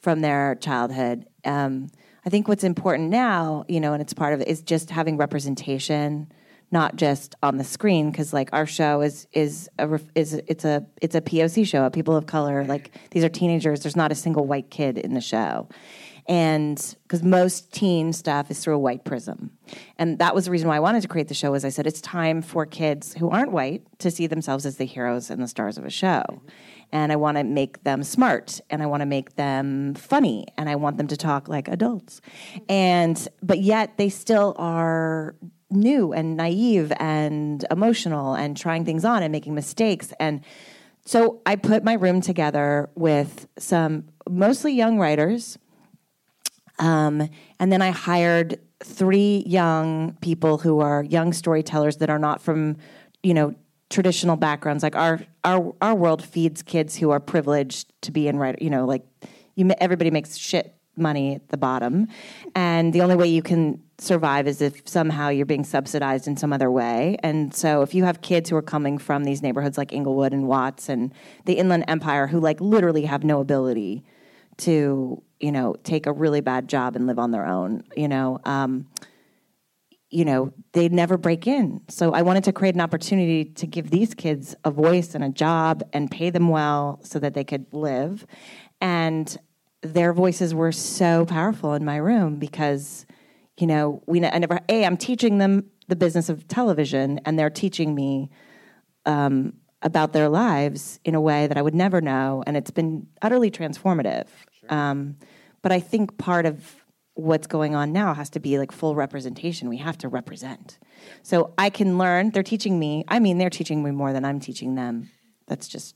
from their childhood. Um, I think what's important now, you know, and it's part of it, is just having representation not just on the screen because like our show is is a is it's a it's a POC show, a people of color. Like these are teenagers. There's not a single white kid in the show, and because most teen stuff is through a white prism, and that was the reason why I wanted to create the show. Was I said it's time for kids who aren't white to see themselves as the heroes and the stars of a show. And I want to make them smart, and I want to make them funny, and I want them to talk like adults, and but yet they still are new and naive and emotional and trying things on and making mistakes. And so I put my room together with some mostly young writers. Um, and then I hired three young people who are young storytellers that are not from, you know, traditional backgrounds. Like our our our world feeds kids who are privileged to be in writer. You know, like you everybody makes shit money at the bottom, and the only way you can survive is if somehow you're being subsidized in some other way. And so if you have kids who are coming from these neighborhoods like Inglewood and Watts and the Inland Empire who like literally have no ability to, you know, take a really bad job and live on their own, you know, um, you know, they'd never break in. So I wanted to create an opportunity to give these kids a voice and a job and pay them well so that they could live. And their voices were so powerful in my room because you know, we I never. A, I'm teaching them the business of television, and they're teaching me um, about their lives in a way that I would never know, and it's been utterly transformative. Sure. Um, but I think part of what's going on now has to be like full representation. We have to represent. So I can learn. They're teaching me. I mean, they're teaching me more than I'm teaching them. That's just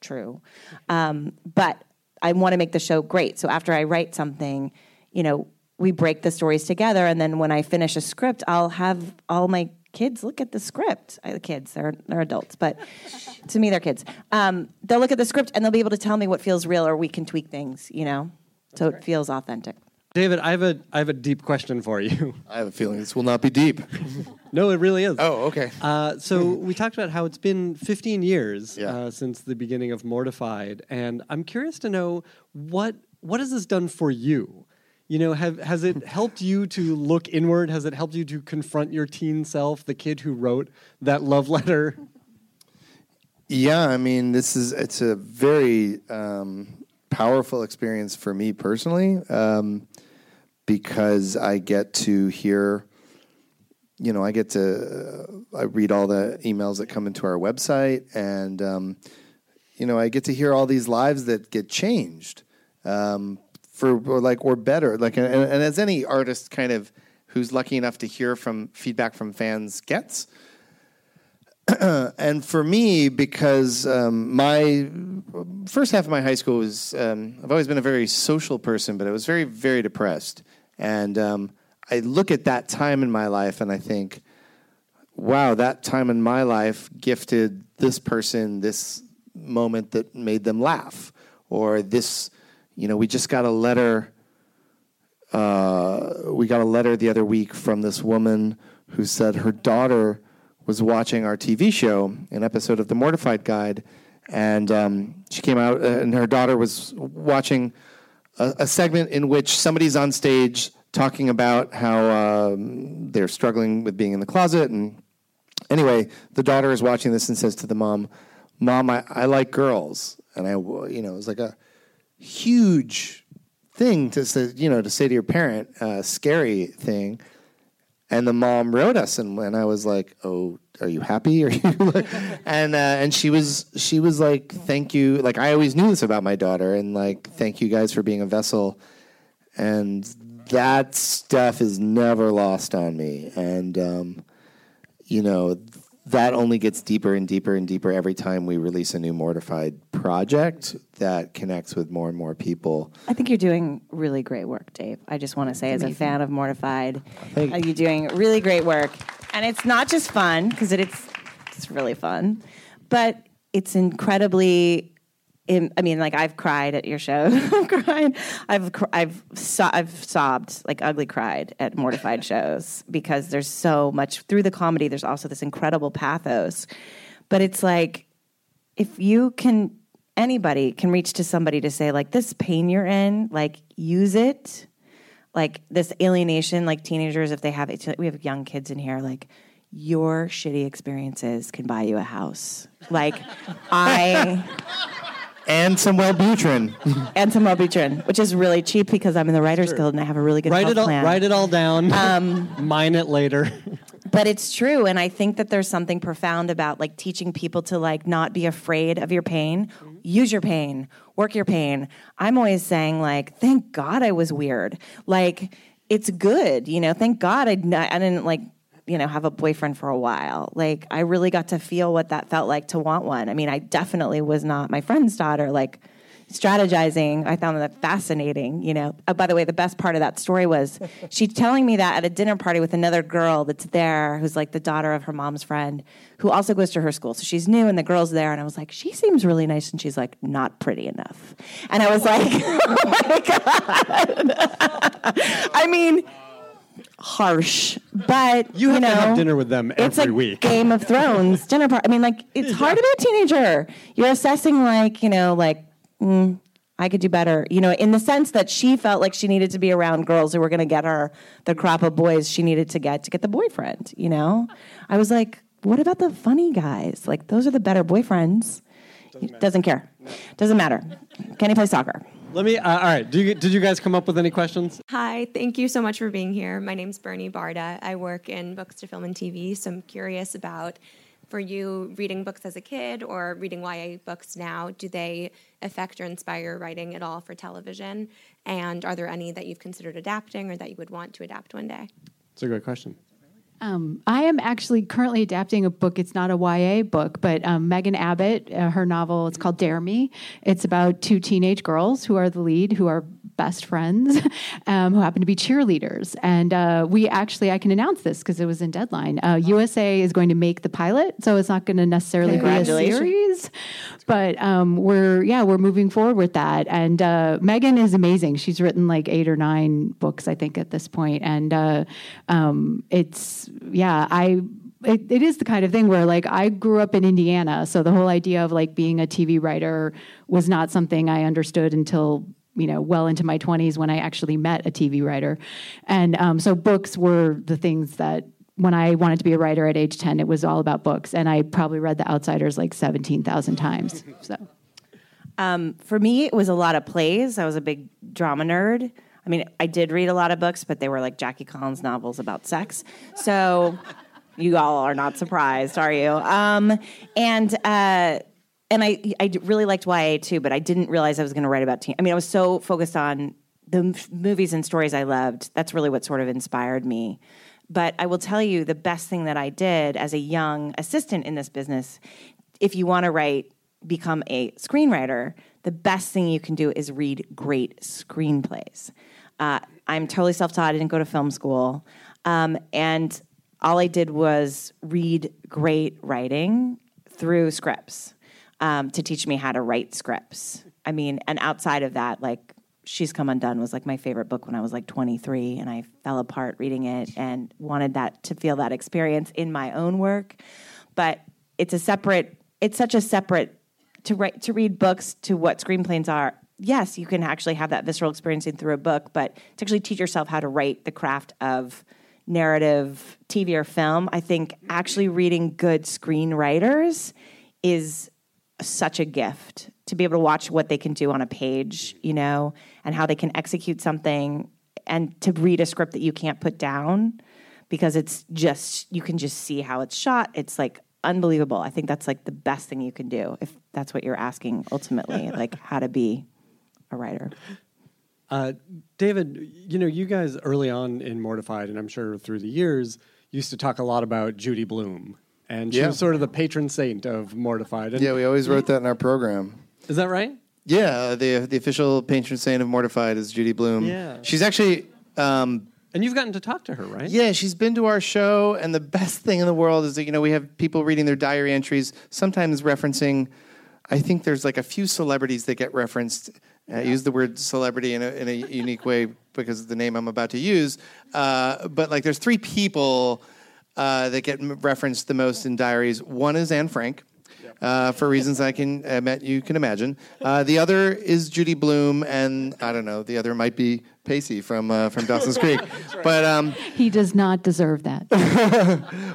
true. Um, but I want to make the show great. So after I write something, you know, we break the stories together and then when i finish a script i'll have all my kids look at the script I, the kids they're, they're adults but to me they're kids um, they'll look at the script and they'll be able to tell me what feels real or we can tweak things you know so it feels authentic David, I have a I have a deep question for you. I have a feeling this will not be deep. no, it really is. Oh, okay. Uh, so we talked about how it's been 15 years Yeah. uh, since the beginning of Mortified, and I'm curious to know what what has this done for you? You know, have, has it helped you to look inward? Has it helped you to confront your teen self, the kid who wrote that love letter? Yeah, I mean, this is it's a very um, powerful experience for me personally um, because I get to hear, you know, I get to uh, I read all the emails that come into our website, and um, you know, I get to hear all these lives that get changed um, for or like or better, like, and, and as any artist kind of who's lucky enough to hear from feedback from fans gets and for me, because um, my first half of my high school was, um, I've always been a very social person, but I was very, very depressed. And um, I look at that time in my life and I think, wow, that time in my life gifted this person this moment that made them laugh. Or this, you know, we just got a letter. Uh, we got a letter the other week from this woman who said her daughter was watching our TV show, an episode of The Mortified Guide, and um, she came out, uh, and her daughter was watching a, a, segment in which somebody's on stage talking about how um, they're struggling with being in the closet. And anyway, the daughter is watching this and says to the mom, "Mom, I, I like girls," and I, you know, it was like a huge thing to say, you know, to say to your parent, a scary thing. And the mom wrote us and, and i was like oh are you happy? Are you and uh, and she was she was like thank you. Like i always knew this about my daughter and like thank you guys for being a vessel. And that stuff is never lost on me. And um, you know that only gets deeper and deeper and deeper every time we release a new mortified project that connects with more and more people I think you're doing really great work, Dave. I just want to say, as a fan of Mortified, uh, you. you're doing really great work, and it's not just fun because it, it's it's really fun, but it's incredibly. I mean, like I've cried at your show. I've cried. I've cr- I've so- I've sobbed like ugly cried at Mortified shows because there's so much through the comedy. There's also this incredible pathos, but it's like if you can anybody can reach to somebody to say like this pain you're in like use it like this alienation like teenagers if they have it we have young kids in here like your shitty experiences can buy you a house like i and some Wellbutrin. and some Wellbutrin, which is really cheap because i'm in the writers guild and i have a really good write health it all, plan. write it all down. Um, Mine it later. but it's true and i think that there's something profound about like teaching people to like not be afraid of your pain. Use your pain. Work your pain. I'm always saying like thank god i was weird. Like it's good you know? Thank god i, I didn't like you know have a boyfriend for a while. Like i really got to feel what that felt like to want one. I mean i definitely was not my friend's daughter like strategizing. I found that fascinating you know. Uh, by the way the best part of that story was she telling me that at a dinner party with another girl that's there who's like the daughter of her mom's friend who also goes to her school. So she's new and the girl's there and i was like she seems really nice and she's like not pretty enough. And i was like oh my god. I mean harsh but You have know, to have dinner with them it's every week. Game of Thrones dinner party. I mean, like it's hard to be a teenager. You're assessing, like you know, like mm, I could do better. You know, in the sense that she felt like she needed to be around girls who were going to get her the crop of boys she needed to get to get the boyfriend. You know, I was like, what about the funny guys? Like those are the better boyfriends. Doesn't, Doesn't care. Doesn't matter. Can he play soccer? Let me. Uh, all right. Do you, did you guys come up with any questions? Hi, thank you so much for being here. My name's Bernie Barda. I work in books to film and TV, so I'm curious about for you reading books as a kid or reading YA books now, do they affect or inspire your writing at all for television? And are there any that you've considered adapting or that you would want to adapt one day? It's a great question. Um, I am actually currently adapting a book. It's not a YA book, but um, Megan Abbott, uh, her novel, it's called Dare Me. It's about two teenage girls who are the lead, who are best friends, um, who happen to be cheerleaders. And uh, we actually, I can announce this because it was in Deadline. Uh, USA is going to make the pilot, so it's not going to necessarily be a series. But um, we're yeah, we're moving forward with that. And uh, Megan is amazing. She's written like eight or nine books, I think, at this point. And uh, um, it's yeah, I. It, it is the kind of thing where like I grew up in Indiana, so the whole idea of like being a TV writer was not something I understood until you know, well into my 20s when I actually met a TV writer. And um, so books were the things that when I wanted to be a writer at age 10, it was all about books. And I probably read The Outsiders like 17,000 times. So. For me, it was a lot of plays. I was a big drama nerd. I mean, I did read a lot of books, but they were like Jackie Collins novels about sex. So you all are not surprised, are you? Um, and uh, and I I really liked YA too, but I didn't realize I was going to write about teen. I mean, I was so focused on the movies and stories I loved. That's really what sort of inspired me. But I will tell you, the best thing that I did as a young assistant in this business, if you want to write, become a screenwriter, the best thing you can do is read great screenplays. Uh, I'm totally self taught. I didn't go to film school. Um, and all I did was read great writing through scripts um, to teach me how to write scripts. I mean, and outside of that, like She's Come Undone was like my favorite book when I was like 23, and I fell apart reading it and wanted that to feel that experience in my own work. But it's a separate. It's such a separate to write to read books to what screenplays are. Yes, you can actually have that visceral experience through a book, but to actually teach yourself how to write the craft of narrative TV or film, I think actually reading good screenwriters is such a gift to be able to watch what they can do on a page, you know, and how they can execute something and to read a script that you can't put down because it's just you can just see how it's shot. It's like unbelievable. I think that's like the best thing you can do if that's what you're asking ultimately, like how to be a writer. Uh, David, you know, you guys early on in Mortified, and I'm sure through the years, used to talk a lot about Judy Blume. And she Yeah. was sort of the patron saint of Mortified. And Yeah, we always wrote that in our program. Is that right? Yeah, the the official patron saint of Mortified is Judy Blume. Yeah. she's actually. Um, And you've gotten to talk to her, right? yeah, she's been to our show, and the best thing in the world is that you know we have people reading their diary entries, sometimes referencing. I think there's like a few celebrities that get referenced. I use the word celebrity in a, in a unique way because of the name I'm about to use. Uh, but like, there's three people uh, that get referenced the most in diaries. One is Anne Frank. Uh, for reasons I can uh, you can imagine. Uh, the other is Judy Blume, and I don't know. The other might be Pacey from uh, from Dawson's Creek. But um, He does not deserve that.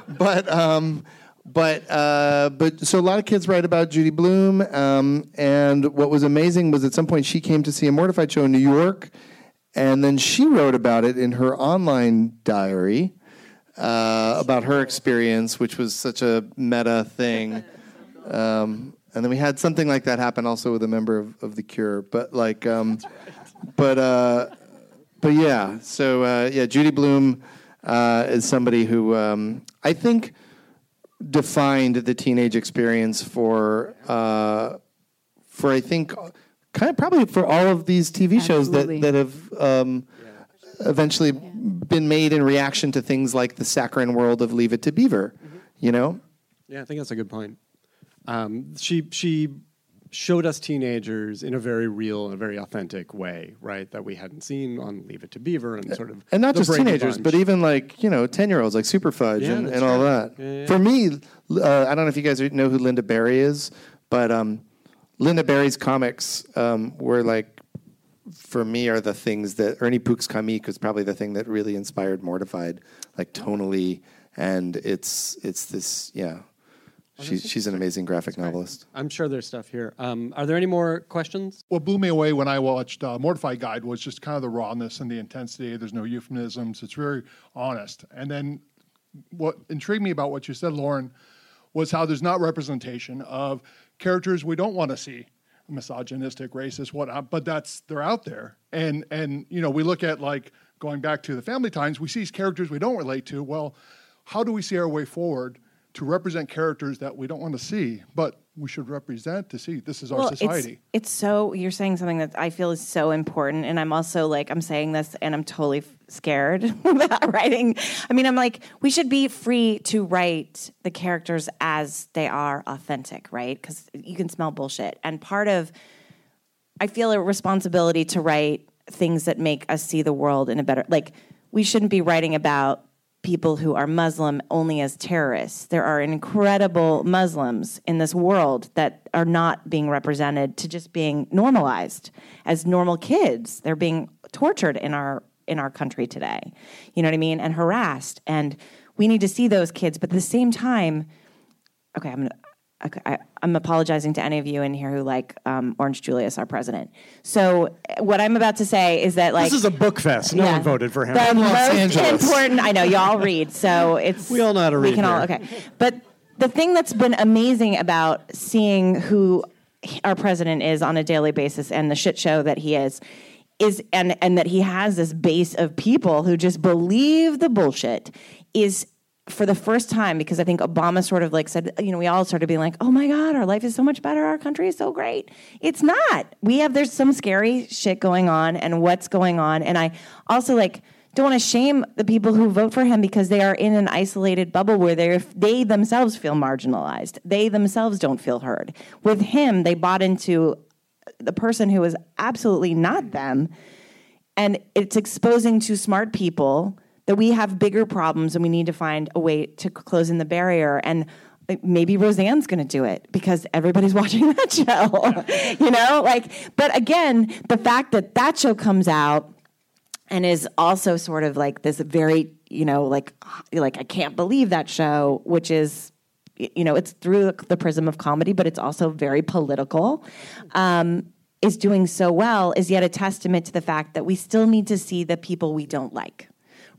but um, but uh, but so a lot of kids write about Judy Blume, um, and what was amazing was at some point she came to see a Mortified show in New York, and then she wrote about it in her online diary uh, about her experience, which was such a meta thing. Um, and then we had something like that happen also with a member of, of the Cure, but like, um, but uh, but yeah, so uh, yeah, Judy Blume uh, is somebody who um, I think defined the teenage experience for uh, for I think kind of probably for all of these TV shows that Absolutely. that have um, eventually been made in reaction to things like the saccharine world of Leave It to Beaver. You know, Yeah, I think that's a good point. Um, she she showed us teenagers in a very real and a very authentic way, right? That we hadn't seen on Leave It to Beaver and sort of and not just teenagers, Bunch. but even like you know ten year olds like Superfudge Yeah, and, and all that. Yeah, yeah. For me, uh, I don't know if you guys know who Lynda Barry is, but um, Lynda Barry's comics um, were like for me are the things that Ernie Pook's Comeek was probably the thing that really inspired Mortified, like tonally, and it's it's this yeah. She, she's an amazing graphic novelist. I'm sure there's stuff here. Um, are there any more questions? What blew me away when I watched uh, Mortified Guide was just kind of the rawness and the intensity. There's no euphemisms. It's very honest. And then what intrigued me about what you said, Lauren, was how there's not representation of characters we don't want to see misogynistic racist whatnot uh, but that's they're out there. And and you know we look at like going back to the family times we see these characters we don't relate to. Well how do we see our way forward to represent characters that we don't want to see? But we should represent to see this is our society It's, it's so you're saying something that I feel is so important, and I'm also like I'm saying this, and I'm totally f- scared about writing. I mean, I'm like we should be free to write the characters as they are authentic, right? Because you can smell bullshit, and part of I feel a responsibility to write things that make us see the world in a better like we shouldn't be writing about people who are Muslim only as terrorists. There are incredible Muslims in this world that are not being represented to just being normalized as normal kids. They're being tortured in our in our country today. You know what I mean? And harassed. And we need to see those kids, but at the same time, okay, I'm I, I'm apologizing to any of you in here who like um, Orange Julius, our president. So what I'm about to say is that like This is a book fest. No yeah. one voted for him. The Los most Angeles. important. I know y'all read, so it's We all know how to read. We can all okay, but the thing that's been amazing about seeing who our president is on a daily basis and the shit show that he is is and and that he has this base of people who just believe the bullshit is for the first time because I think Obama sort of like said, you know, we all started being like, oh my God, our life is so much better. Our country is so great. It's not. We have, there's some scary shit going on and what's going on. And I also like, don't want to shame the people who vote for him because they are in an isolated bubble where they they themselves feel marginalized. They themselves don't feel heard. With him, they bought into the person who is absolutely not them and it's exposing to smart people that we have bigger problems and we need to find a way to close in the barrier. And uh, maybe roseanne's going to do it because everybody's watching that show you know? Like but again the fact that that show comes out and is also sort of like this very you know like like i can't believe that show which is you know it's through the prism of comedy but it's also very political um, is doing so well is yet a testament to the fact that we still need to see the people we don't like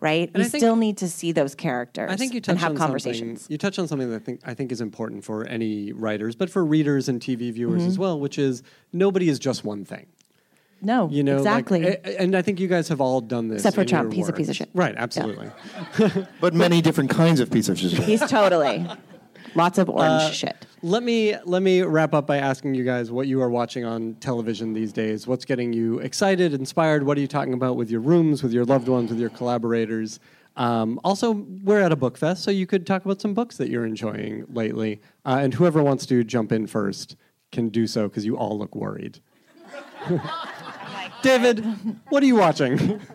right we I think- still need to see those characters I think you and have on conversations Something, you touched on something that I think I think is important for any writers, but for readers and TV viewers Mm-hmm. as well, which is nobody is just one thing. no You know, exactly a- and I think you guys have all done this. Except for Trump. your He's a piece of shit. Right, absolutely. But many different kinds of piece of shit. he's totally lots of orange Uh, shit Let me let me wrap up by asking you guys what you are watching on television these days. What's getting you excited, inspired? What are you talking about with your rooms, with your loved ones, with your collaborators? Um, also, we're at a book fest, so you could talk about some books that you're enjoying lately. Uh, and whoever wants to jump in first can do so because you all look worried. David, what are you watching?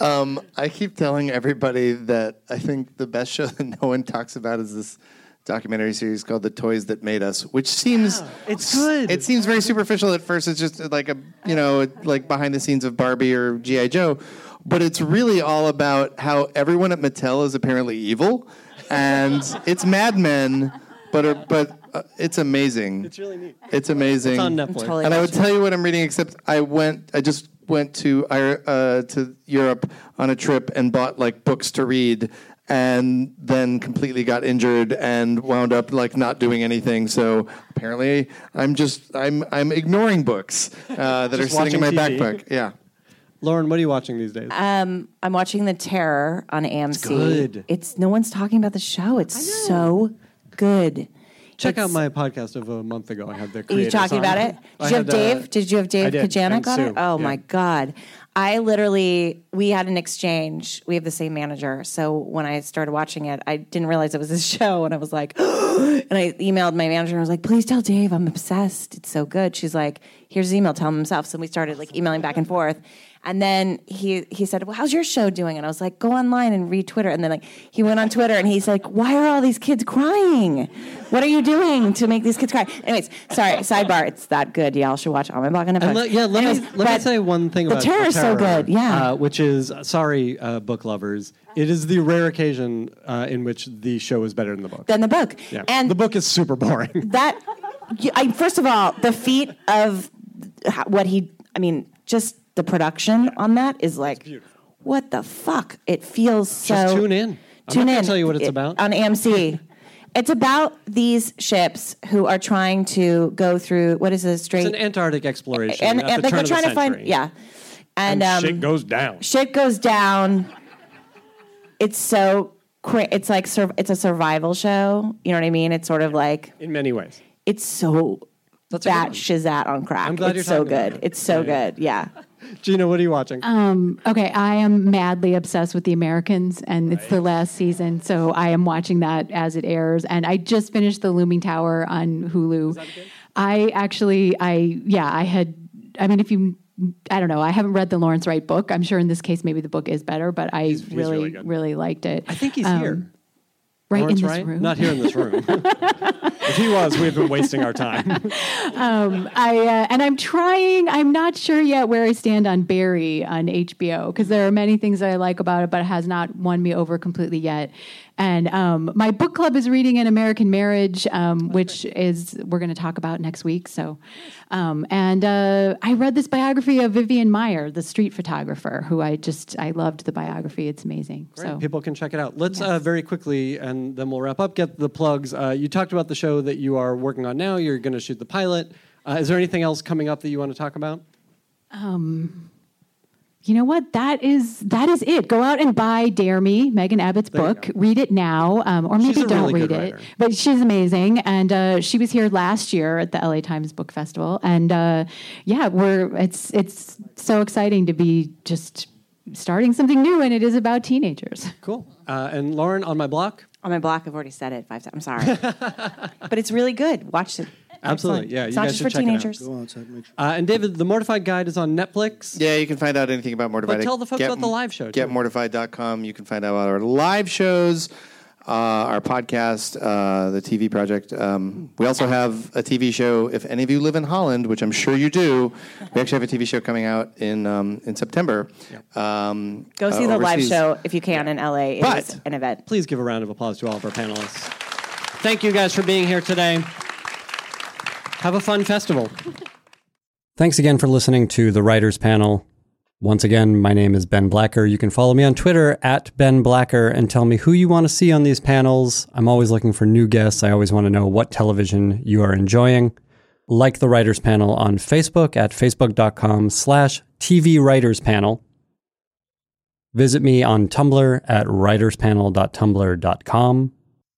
Um, I keep telling everybody that I think the best show that no one talks about is this documentary series called "The Toys That Made Us," which seems it's good. It seems very superficial at first. It's just like a you know like behind the scenes of Barbie or GI Joe, but it's really all about how everyone at Mattel is apparently evil, and it's Mad Men, but are, but uh, it's amazing. It's really neat. It's amazing. It's on Netflix. totally And I would watching. tell you what I'm reading, except I went, I just went to Ir- uh, to Europe on a trip and bought like books to read, and then completely got injured and wound up like not doing anything. So apparently, I'm just I'm I'm ignoring books uh, that are sitting in my TV. backpack. Yeah. Lauren, what are you watching these days? I'm watching The Terror on AMC. good. It's no one's talking about the show. It's so good. Check out my podcast of a month ago. I had the Are you talking on. about it? Did I you have had, uh, Dave? did you have Dave I did, Kajganich and on it? Oh yeah. my God. I literally, we had an exchange. We have the same manager. So when I started watching it, I didn't realize it was this show. And I was like, and I emailed my manager and I was like, please tell Dave I'm obsessed. It's so good. She's like, here's his email, tell him himself. So we started like emailing back and forth. And then he he said, "Well, how's your show doing?" And I was like, "Go online and read Twitter." And then like he went on Twitter and he's like, "Why are all these kids crying? What are you doing to make these kids cry?" Anyways, sorry. Sidebar. It's that good. Y'all should watch On My Block on And let, yeah, let Anyways, me let me say one thing about The about terror is so good. Yeah. uh, which is sorry, uh, book lovers. It is the rare occasion uh, in which the show is better than the book. Than the book. yeah, And the book is super boring. that I, first of all the feat of what he i mean just the production on that is like what the fuck it feels so Just tune in. I'm tune not gonna in tell you what it's It- about. on amc it's about these ships who are trying to go through what is a strait It's an Antarctic exploration. and, at and the like they're turn of the trying to find yeah and, um, shit goes down. shit goes down. It's so cra- it's like sur- it's a survival show. You know what I mean? It's sort of like in many ways. it's so That's a that one. shizat on crack. I'm glad it's you're so good. it. It's so Yeah, yeah. good. Yeah. Gina, what are you watching? Um, okay, I am madly obsessed with The Americans, and it's the last season, so I am watching that as it airs. And I just finished The Looming Tower on Hulu. I actually, I yeah, I had. I mean, if you I don't know. I haven't read the Lawrence Wright book. I'm sure in this case maybe the book is better, but I he's really, really really, liked it. I think he's Um, here. Right Lawrence in this Wright? room. Not here in this room. if he was, we've been wasting our time. I uh, and I'm trying. I'm not sure yet where I stand on Barry on HBO because there are many things that I like about it, but it has not won me over completely yet. And um, my book club is reading an American Marriage, um, which is we're going to talk about next week. So, um, and uh, I read this biography of Vivian Maier, the street photographer, who I just I loved the biography. It's amazing. So People can check it out. Let's uh, very quickly, and then we'll wrap up. Get the plugs. Uh, you talked about the show that you are working on now. You're going to shoot the pilot. Uh, is there anything else coming up that you want to talk about? You know what? That is that is it. Go out and buy Dare Me, Megan Abbott's There book. Read it now, um, or maybe don't really read it. writer. But she's amazing, and uh, she was here last year at the LA Times Book Festival, and uh, yeah, we're it's it's so exciting to be just starting something new, and it is about teenagers. Cool. Uh, and Lauren, on my block. On my block, I've already said it five times. I'm sorry, but it's really good. Watch it. Absolutely. Excellent. Yeah, it's you not guys just for should check it out. teenagers. Uh, and David, the Mortified Guide is on Netflix. Yeah, you can find out anything about Mortified. But tell the folks Get- about the live show, too. GetMortified.com. You can find out about our live shows, uh, our podcast, uh, the TV project. Um, we also have a TV show. If any of you live in Holland, which I'm sure you do, we actually have a TV show coming out in um, in September. Um, Go uh, see the live overseas. show if you can in LA. It But- an event. Please give a round of applause to all of our panelists. Thank you guys for being here today. Have a fun festival. Thanks again for listening to the Writers Panel. Once again, my name is Ben Blacker. You can follow me on Twitter at Ben Blacker and tell me who you want to see on these panels. I'm always looking for new guests. I always want to know what television you are enjoying. Like the Writers Panel on Facebook at facebook.com slash TV Writers Panel. Visit me on Tumblr at writerspanel.tumblr.com.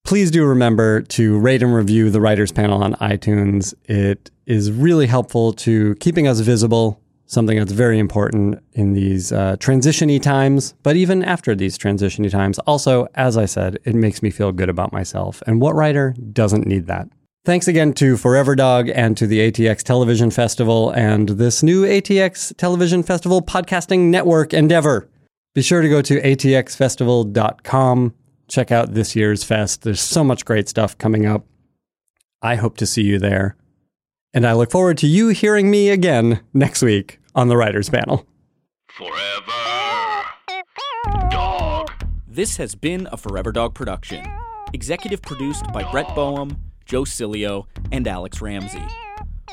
Please do remember to rate and review the Writers Panel on iTunes. It is really helpful to keeping us visible, something that's very important in these uh, transitiony times, but even after these transitiony times. Also, as I said, it makes me feel good about myself. And what writer doesn't need that? Thanks again to Forever Dog and to the ATX Television Festival and this new ATX Television Festival podcasting network endeavor. Be sure to go to atxfestival.com. Check out this year's fest. There's so much great stuff coming up. I hope to see you there. And I look forward to you hearing me again next week on the Writers Panel. Forever. Dog. This has been a Forever Dog production. Executive produced by Brett Boehm, Joe Cilio, and Alex Ramsey.